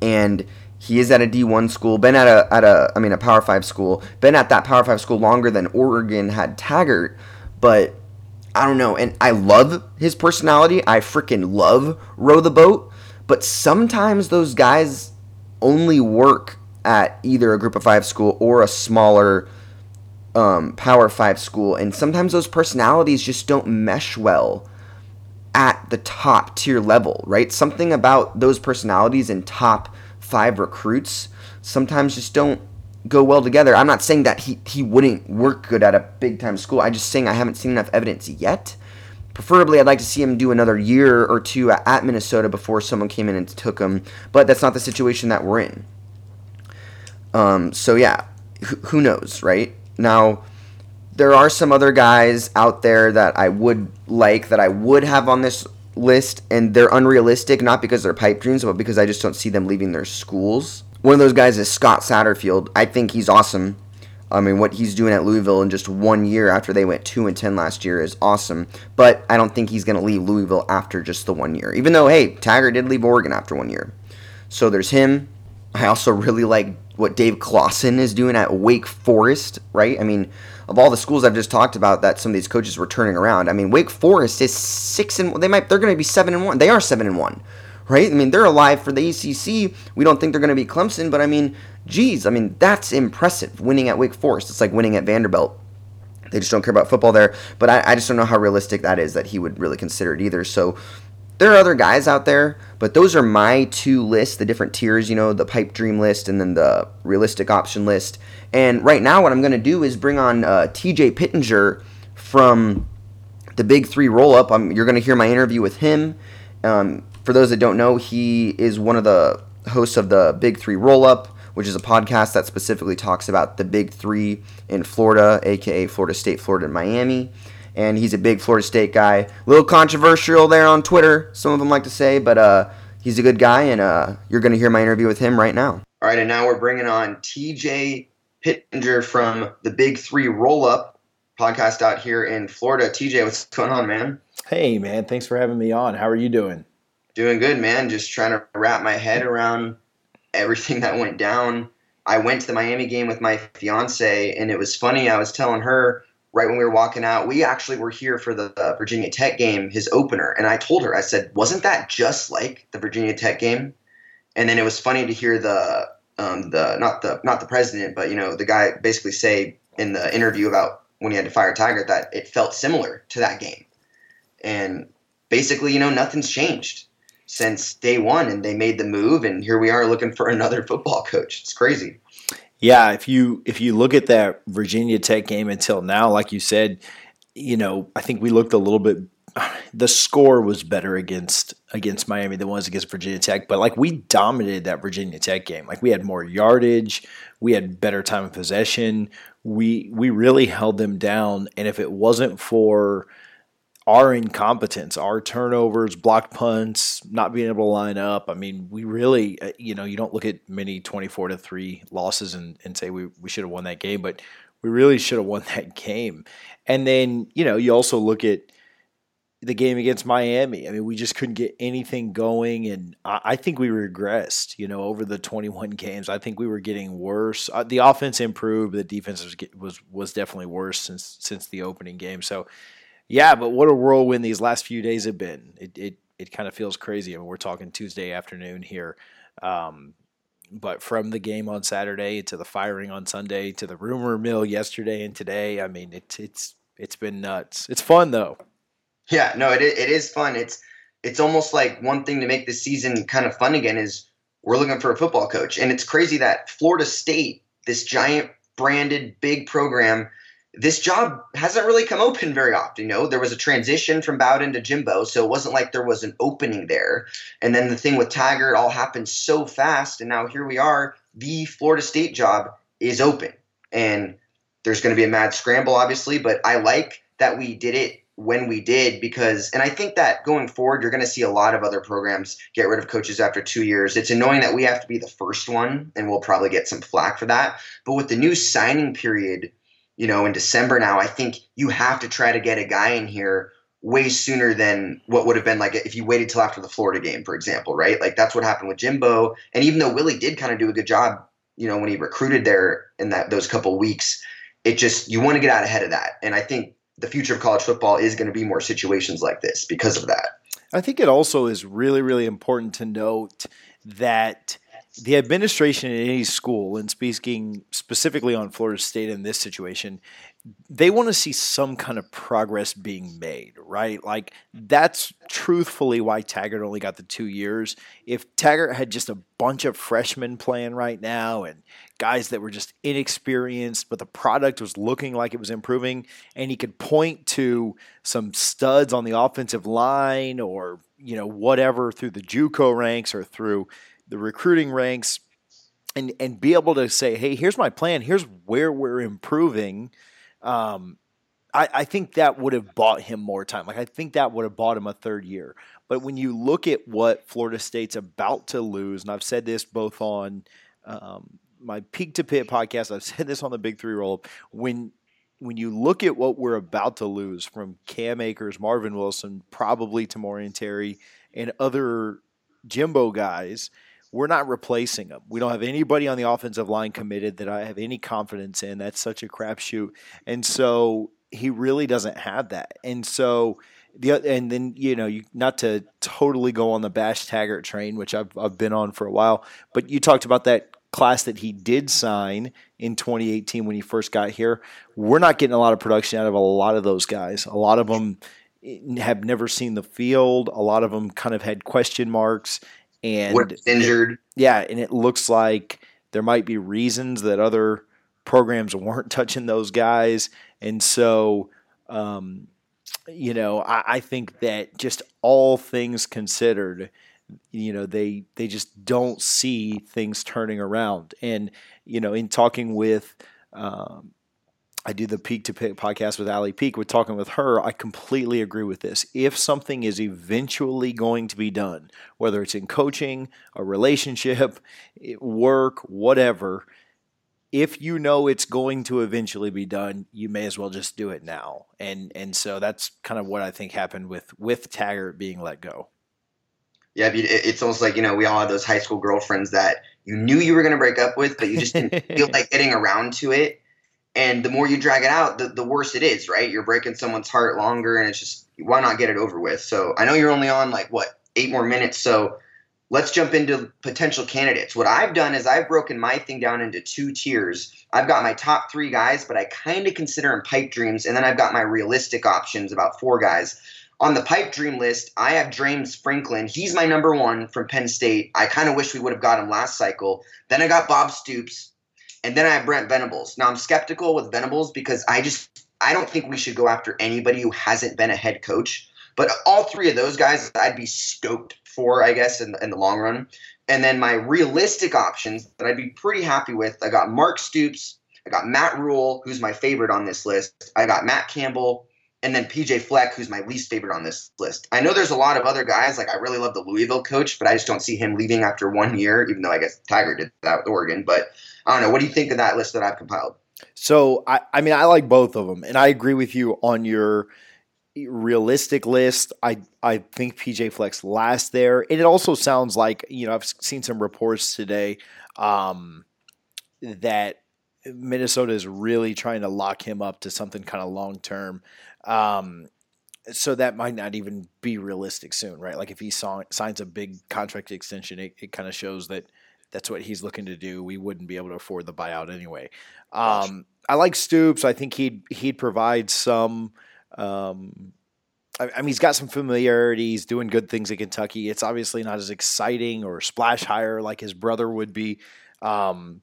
[SPEAKER 1] and he is at a D1 school, been at a, at a, I mean, a Power 5 school, been at that Power 5 school longer than Oregon had Taggart, but I don't know. And I love his personality. I freaking love row the boat, but sometimes those guys only work at either a group of five school or a smaller um, power five school. And sometimes those personalities just don't mesh well at the top tier level, right? Something about those personalities and top five recruits sometimes just don't go well together. I'm not saying that he, he wouldn't work good at a big time school. I'm just saying I haven't seen enough evidence yet. Preferably, I'd like to see him do another year or two at Minnesota before someone came in and took him, but that's not the situation that we're in. Um, so yeah, who, who knows, right? Now, there are some other guys out there that I would like that I would have on this list, and they're unrealistic, not because they're pipe dreams, but because I just don't see them leaving their schools. One of those guys is Scott Satterfield. I think he's awesome. I mean, what he's doing at Louisville in just one year after they went two and ten last year is awesome. But I don't think he's going to leave Louisville after just the one year. Even though, hey, Taggart did leave Oregon after one year. So there's him. I also [laughs] really like what Dave Clawson is doing at Wake Forest, right? I mean, of all the schools I've just talked about that some of these coaches were turning around, I mean, Wake Forest is six and they might they're going to be seven and one. They are seven and one, right? I mean, they're alive for the ACC. We don't think they're going to be Clemson, but I mean, geez, I mean that's impressive. Winning at Wake Forest, it's like winning at Vanderbilt. They just don't care about football there, but I, I just don't know how realistic that is that he would really consider it either. So there are other guys out there, but those are my two lists, the different tiers, you know, the pipe dream list and then the realistic option list. And right now, what I'm going to do is bring on uh, TJ Pittenger from the Big Three Roll Up. you're going to hear my interview with him. Um, for those that don't know, he is one of the hosts of the Big Three Roll Up, which is a podcast that specifically talks about the Big Three in Florida, aka Florida State, Florida, and Miami and he's a big Florida State guy. A little controversial there on Twitter, some of them like to say, but uh, he's a good guy, and uh, you're going to hear my interview with him right now. All right, and now we're bringing on TJ Pittenger from the Big Three Roll Up podcast out here in Florida. TJ, what's going on, man?
[SPEAKER 6] Hey, man, thanks for having me on. How are you doing?
[SPEAKER 1] Doing good, man. Just trying to wrap my head around everything that went down. I went to the Miami game with my fiance, and it was funny. I was telling her right when we were walking out, we actually were here for the uh, Virginia Tech game, his opener. And I told her, I said, wasn't that just like the Virginia Tech game? And then it was funny to hear the um, the not the not the president, but you know the guy basically say in the interview about when he had to fire Tiger that it felt similar to that game. And basically, you know, nothing's changed since day one, and they made the move, and here we are looking for another football coach. It's crazy.
[SPEAKER 6] Yeah, if you if you look at that Virginia Tech game until now, like you said, you know, I think we looked a little bit. [sighs] The score was better against against Miami than was against Virginia Tech, but like we dominated that Virginia Tech game. Like we had more yardage, we had better time of possession. We we really held them down, and if it wasn't for our incompetence, our turnovers, blocked punts, not being able to line up. I mean, we really, uh, you know, you don't look at many 24 to 3 losses and, and say we, we should have won that game, but we really should have [laughs] won that game. And then, you know, you also look at the game against Miami. I mean, we just couldn't get anything going. And I, I think we regressed, you know, over the 21 games. I think we were getting worse. Uh, the offense improved, the defense was, was, was definitely worse since, since the opening game. So, yeah, but what a whirlwind these last few days have been. It it, it kind of feels crazy. I mean, we're talking Tuesday afternoon here. Um, but from the game on Saturday to the firing on Sunday to the rumor mill yesterday and today, I mean, it's it's it's been nuts. It's fun though.
[SPEAKER 1] Yeah, no, it it is fun. It's it's almost like one thing to make the season kind of fun again is we're looking for a football coach, and it's crazy that Florida State, this giant branded big program, this job hasn't really come open very often. You know, there was a transition from Bowden to Jimbo, so it wasn't like there was an opening there. And then the thing with Taggart all happened so fast, and now here we are. The Florida State job is open, and there's going to be a mad scramble, obviously. But I like that we did it when we did because, and I think that going forward, you're going to see a lot of other programs get rid of coaches after two years. It's annoying that we have to be the first one, and we'll probably get some flack for that. But with the new signing period you know, in December now, I think you have to try to get a guy in here way sooner than what would have been like if you waited till after the Florida game, for example, right? Like that's what happened with Jimbo. And even though Willie did kind of do a good job, you know, when he recruited there in that those couple weeks, it just you want to get out ahead of that. And I think the future of college football is going to be more situations like this because of that.
[SPEAKER 6] I think it also is really, really important to note that the administration in any school, and speaking specifically on Florida State in this situation, they want to see some kind of progress being made, right? Like that's truthfully why Taggart only got the two years. If Taggart had just a bunch of freshmen playing right now and guys that were just inexperienced, but the product was looking like it was improving, and he could point to some studs on the offensive line or you know whatever through the JUCO ranks or through the recruiting ranks, and and be able to say, hey, here's my plan. Here's where we're improving. Um, I, I think that would have bought him more time. Like I think that would have bought him a third year. But when you look at what Florida State's about to lose, and I've said this both on um, my Peak to Pit podcast, I've [laughs] said this on the Big Three roll. When when you look at what we're about to lose from Cam Akers, Marvin Wilson, probably Tamorrion Terry, and other Jimbo guys, we're not replacing them. We don't have anybody on the offensive line committed that I have any confidence in. That's such a crapshoot. And so he really doesn't have that. And so the and then you know you not to totally go on the Bash Taggart train, which I've I've been on for a while, but you talked about that class that he did sign in 2018 when he first got here. We're not getting a lot of production out of a lot of those guys. A lot of them eh, have never seen the field. A lot of them kind of had question marks and
[SPEAKER 1] We're injured.
[SPEAKER 6] Yeah, and it looks like there might be reasons that other programs weren't touching those guys, and so um, you know I, I think that just all things considered, you know they they just don't see things turning around, and you know in talking with. Um, I do the Peak to Pick podcast with Ali Peak. We're talking with her. I completely agree with this. If something is eventually going to be done, whether it's in coaching, a relationship, work, whatever, if you know it's going to eventually be done, you may as well just do it now. And and so that's kind of what I think happened with with Taggart being let go.
[SPEAKER 1] Yeah, it's almost like you know we all had those high school girlfriends that you knew you were going to break up with, but you just didn't [laughs] feel like getting around to it and the more you drag it out, the, the worse it is, right? You're breaking someone's heart longer, and it's just why not get it over with? So I know you're only on like what eight more minutes, so let's jump into potential candidates. What I've done is I've broken my thing down into two tiers. I've got my top three guys, but I kind of consider them pipe dreams, and then I've got my realistic options, about four guys. On the pipe dream list, I have James Franklin. He's my number one from Penn State. I kind of wish we would have got him last cycle. Then I got Bob Stoops, and then I have Brent Venables. Now I'm skeptical with Venables because I just I don't think we should go after anybody who hasn't been a head coach. But all three of those guys, I'd be stoked for, I guess, in, in the long run. And then my realistic options that I'd be pretty happy with, I got Mark Stoops, I got Matt Rhule, who's my favorite on this list. I got Matt Campbell, and then PJ Fleck, who's my least favorite on this list. I know there's a lot of other guys. Like I really love the Louisville coach, but I just don't see him leaving after one year. Even though I guess Tiger did that with Oregon. But I don't know. What do you think of that list that I've compiled?
[SPEAKER 6] So I, I mean, I like both of them, and I agree with you on your realistic list. I I think PJ Fleck's last there, and it also sounds like you know I've seen some reports today um, that Minnesota is really trying to lock him up to something kind of long term. Um, so that might not even be realistic soon, right? Like if he saw, signs a big contract extension, it, it kind of shows that that's what he's looking to do. We wouldn't be able to afford the buyout anyway. Um, I like Stoops. I think he'd he'd provide some. Um, I, I, mean, he's got some familiarity. He's doing good things at Kentucky. It's obviously not as exciting or splash higher like his brother would be. Um,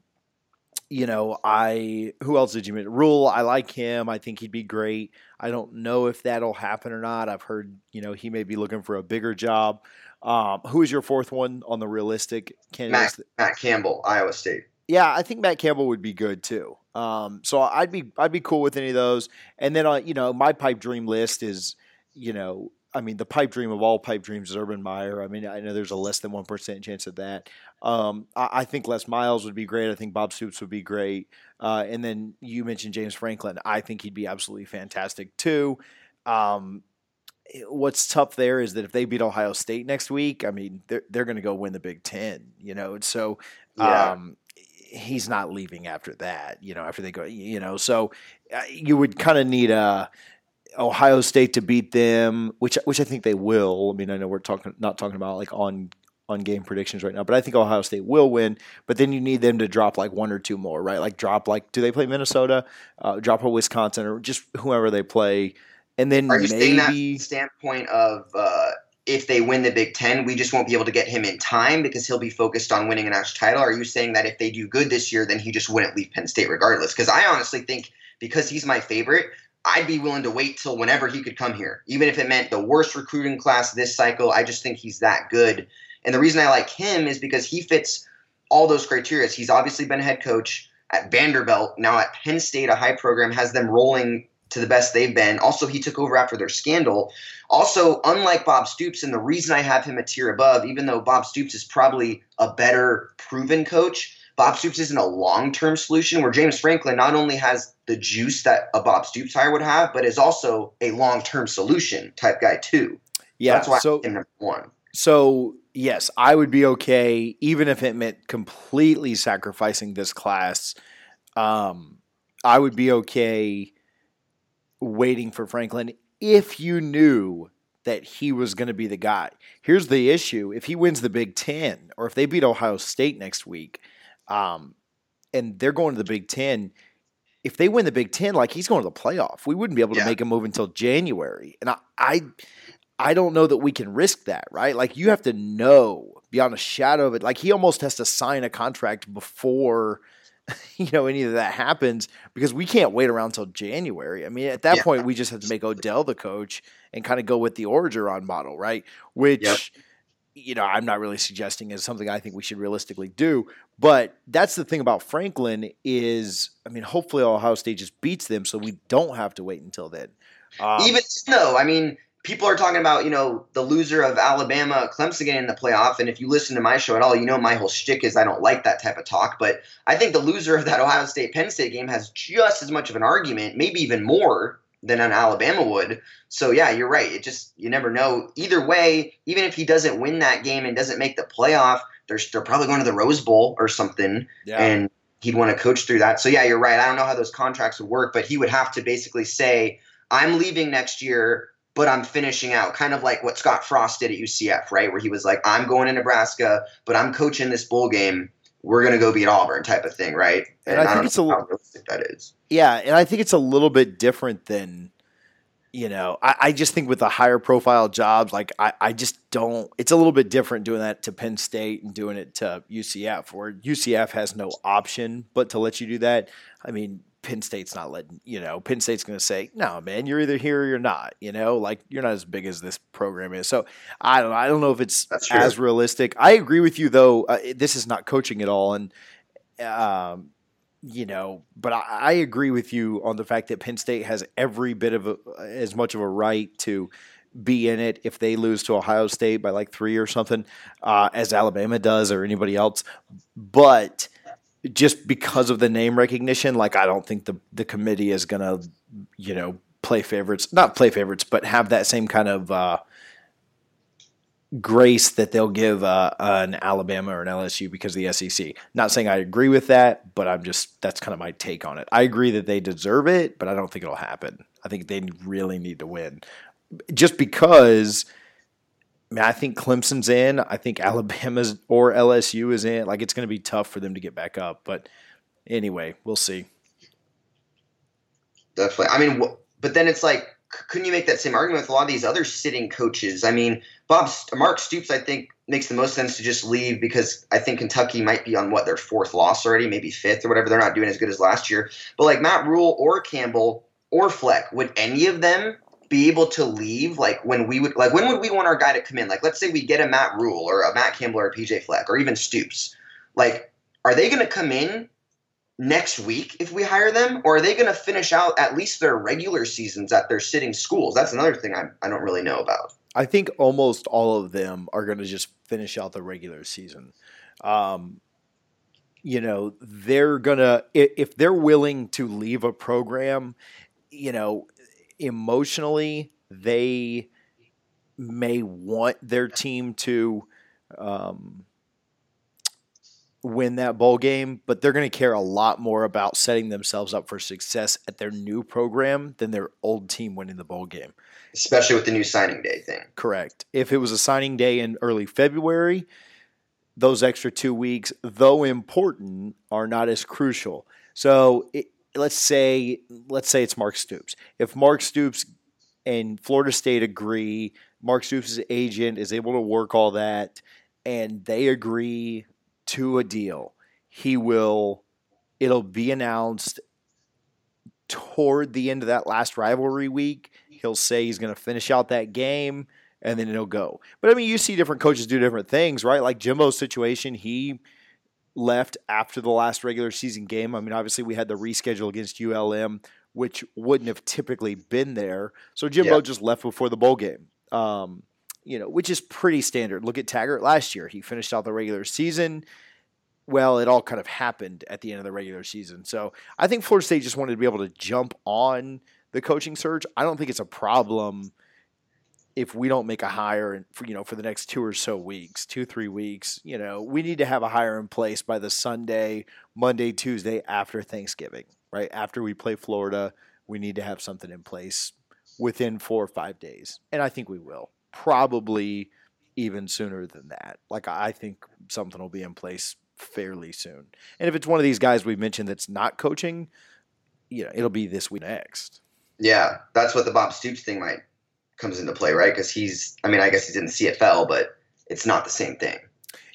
[SPEAKER 6] you know, I who else did you mention? Rhule, I like him. I think he'd be great. I don't know if that'll happen or not. I've heard, you know, he may be looking for a bigger job. Um, who is your fourth one on the realistic
[SPEAKER 1] candidates? Matt, Matt Campbell, Iowa State.
[SPEAKER 6] Yeah, I think Matt Campbell would be good too. Um, so I'd be I'd be cool with any of those. And then, uh, you know, my pipe dream list is, you know, I mean, the pipe dream of all pipe dreams is Urban Meyer. I mean, I know there's a less than one percent chance of that. Um, I, I, think Les Miles would be great. I think Bob Stoops would be great. Uh, and then you mentioned James Franklin. I think he'd be absolutely fantastic too. Um, what's tough there is that if they beat Ohio State next week, I mean, they're they're going to go win the Big Ten. You know, so. Yeah. Um, he's not leaving after that, you know, after they go, you know, so uh, you would kind of need a, Ohio State to beat them, which which I think they will. I mean, I know we're talking not talking about like on on game predictions right now, but I think Ohio State will win. But then you need them to drop like one or two more, right? Like drop like do they play Minnesota, uh, drop a Wisconsin, or just whoever they play, and then
[SPEAKER 1] Are you
[SPEAKER 6] maybe
[SPEAKER 1] that standpoint of. Uh, if they win the Big Ten, we just won't be able to get him in time because he'll be focused on winning a national title. Are you saying that if they do good this year, then he just wouldn't leave Penn State regardless? Because I honestly think because he's my favorite, I'd be willing to wait till whenever he could come here, even if it meant the worst recruiting class this cycle. I just think he's that good. And the reason I like him is because he fits all those criteria. He's obviously been head coach at Vanderbilt, now at Penn State, a high program, has them rolling to the best they've been. Also, he took over after their scandal. Also, unlike Bob Stoops, and the reason I have him a tier above, even though Bob Stoops is probably a better proven coach, Bob Stoops isn't a long term solution where James Franklin not only has the juice that a Bob Stoops hire would have, but is also a long term solution type guy too.
[SPEAKER 6] Yeah,
[SPEAKER 1] that's why
[SPEAKER 6] so,
[SPEAKER 1] I'm number one.
[SPEAKER 6] So yes, I would be okay even if it meant completely sacrificing this class. Um, I would be okay waiting for Franklin if you knew that he was going to be the guy. Here's the issue: if he wins the Big Ten, or if they beat Ohio State next week, um, and they're going to the Big Ten. If they win the Big Ten, like he's going to the playoff, we wouldn't be able to yeah. make a move until January. And I, I, I don't know that we can risk that, right? Like you have to know beyond a shadow of it. Like he almost has to sign a contract before [laughs] you know any of that happens because we can't wait around until January. I mean, at that yeah. point, we just have to make Odell the coach and kind of go with the Orgeron model, right? Which. Yep you know, I'm not really suggesting is something I think we should realistically do. But that's the thing about Franklin is, I mean, hopefully Ohio State just beats them, so we don't have to wait until then.
[SPEAKER 1] Um, Even no, I mean, people are talking about you know the loser of Alabama, Clemson getting in the playoff, and if you listen to my show at all, you know my whole shtick is I don't like that type of talk. But I think the loser of that Ohio State Penn State game has just as much of an argument, maybe even more than an Alabama would. So yeah, you're right. It just you never know. Either way, even if he doesn't win that game and doesn't make the playoff, they're they're probably going to the Rose Bowl or something, yeah. and he'd want to coach through that. So yeah, you're right. I don't know how those contracts would work, but he would have to basically say, "I'm leaving next year." But I'm finishing out, kind of like what Scott Frost did at UCF, right? Where he was like, I'm going to Nebraska, but I'm coaching this bowl game. We're gonna go beat Auburn, type of thing, right?
[SPEAKER 6] And, I think
[SPEAKER 1] don't
[SPEAKER 6] it's a
[SPEAKER 1] know
[SPEAKER 6] li-
[SPEAKER 1] how realistic that is.
[SPEAKER 6] Yeah, and I think it's a little bit different than, you know, I, I just think with the higher profile jobs, like I, I just don't. It's a little bit different doing that to Penn State and doing it to UCF, where UCF has no option but to let you do that. I mean, Penn State's not letting you know. Penn State's going to say, "No, man, you're either here or you're not." You know, like you're not as big as this program is. So I don't. know. I don't know if it's as realistic. I agree with you though. Uh, this is not coaching at all, and um, you know, but I, I agree with you on the fact that Penn State has every bit of a, as much of a right to be in it if they lose to Ohio State by like three or something, uh, as Alabama does or anybody else. But just because of the name recognition, like I don't think the the committee is gonna, you know, play favorites, not play favorites, but have that same kind of. Uh, grace that they'll give uh, an Alabama or an LSU because of the SEC. Not saying I agree with that, but I'm just that's kind of my take on it. I agree that they deserve it, but I don't think it'll happen. I think they really need to win, just because. I, I think Clemson's in. I think Alabama's or LSU is in. Like it's going to be tough for them to get back up, but anyway, we'll see.
[SPEAKER 1] Definitely. I mean, wh- but then it's like, couldn't you make that same argument with a lot of these other sitting coaches? I mean, Bob Mark Stoops, I think, makes the most sense to just leave because I think Kentucky might be on what their fourth loss already, maybe fifth or whatever. They're not doing as good as last year. But like Matt Rhule or Campbell or Fleck, would any of them be able to leave? Like when we would, like when would we want our guy to come in? Like let's say we get a Matt Rhule or a Matt Campbell or a PJ Fleck or even Stoops. Like, are they going to come in next week if we hire them, or are they going to finish out at least their regular seasons at their sitting schools? That's another thing I, I don't really know about.
[SPEAKER 6] I think almost all of them are going to just finish out the regular season. Um, you know, they're gonna if they're willing to leave a program, you know, emotionally they may want their team to um, win that bowl game, but they're going to care a lot more about setting themselves up for success at their new program than their old team winning the bowl game.
[SPEAKER 1] Especially with the new signing day thing.
[SPEAKER 6] Correct. If it was a signing day in early February, those extra two weeks, though important, are not as crucial. So it, let's say let's say it's Mark Stoops. If Mark Stoops and Florida State agree, Mark Stoops' agent is able to work all that, and they agree to a deal, he will. It'll be announced toward the end of that last rivalry week. He'll say he's going to finish out that game and then it'll go. But I mean, you see different coaches do different things, right? Like Jimbo's situation, he left after the last regular season game. I mean, obviously we had the reschedule against ULM, which wouldn't have typically been there. So Jimbo
[SPEAKER 1] Yeah.
[SPEAKER 6] just left before the bowl game. Um, you know, which is pretty standard. Look at Taggart last year. He finished out the regular season. Well, it all kind of happened at the end of the regular season. So I think Florida State just wanted to be able to jump on the coaching search. I don't think it's a problem if we don't make a hire for you know for the next two or so weeks, two three weeks. You know, we need to have a hire in place by the Sunday, Monday, Tuesday after Thanksgiving, right after we play Florida. We need to have something in place within four or five days, and I think we will. Probably even sooner than that. Like I think something will be in place fairly soon. And if it's one of these guys we mentioned that's not coaching, you know, it'll be this week next.
[SPEAKER 1] Yeah, that's what the Bob Stoops thing might comes into play, right? Because he's, I mean, I guess he's in the CFL, but it's not the same thing.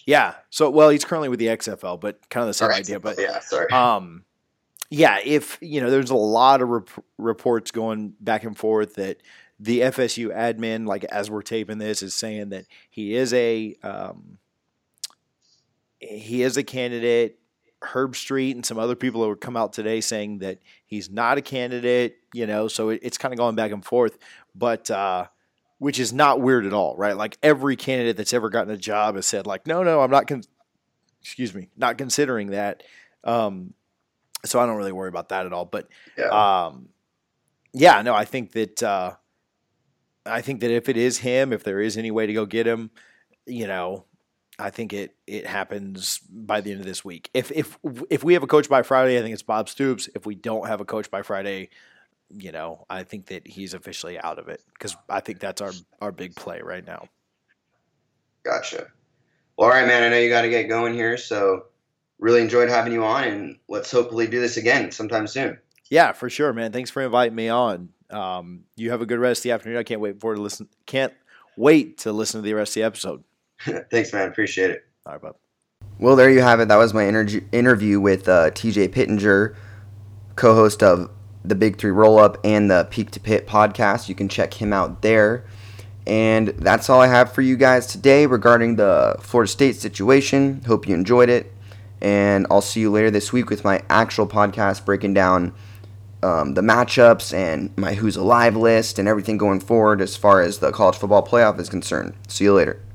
[SPEAKER 6] Yeah. So well, he's currently with the XFL, but kind of the same idea. But
[SPEAKER 1] yeah, sorry.
[SPEAKER 6] um, yeah, if you know, there's a lot of rep- reports going back and forth that the FSU admin, like as we're taping this, is saying that he is a um, he is a candidate. Herbstreit and some other people have come out today saying that he's not a candidate. You know, so it, it's kind of going back and forth, but. uh which is not weird at all, right? Like every candidate that's ever gotten a job has said, like, no, no, I'm not. Con- excuse me, not considering that. Um, so I don't really worry about that at all. But
[SPEAKER 1] yeah.
[SPEAKER 6] um, yeah, no, I think that uh, I think that if it is him, if there is any way to go get him, you know, I think it it happens by the end of this week. If if if we have a coach by Friday, I think it's Bob Stoops. If we don't have a coach by Friday, you know, I think that he's officially out of it because I think that's our our big play right now.
[SPEAKER 1] Gotcha. Well, all right, man. I know you got to get going here, so really enjoyed having you on, and let's hopefully do this again sometime soon.
[SPEAKER 6] Yeah, for sure, man. Thanks for inviting me on. Um, you have a good rest of the afternoon. I can't wait for to listen. Can't wait to listen to the rest of the episode. [laughs]
[SPEAKER 1] Thanks, man. Appreciate it.
[SPEAKER 6] All right, bud.
[SPEAKER 1] Well, there you have it. That was my interview interview with uh, TJ Pittenger, co-host of the Big Three Roll Up and the Peak to Pit podcast. You can check him out there. And that's all I have for you guys today regarding the Florida State situation. Hope you enjoyed it. And I'll see you later this week with my actual podcast breaking down um, the matchups and my Who's Alive list and everything going forward as far as the college football playoff is concerned. See you later.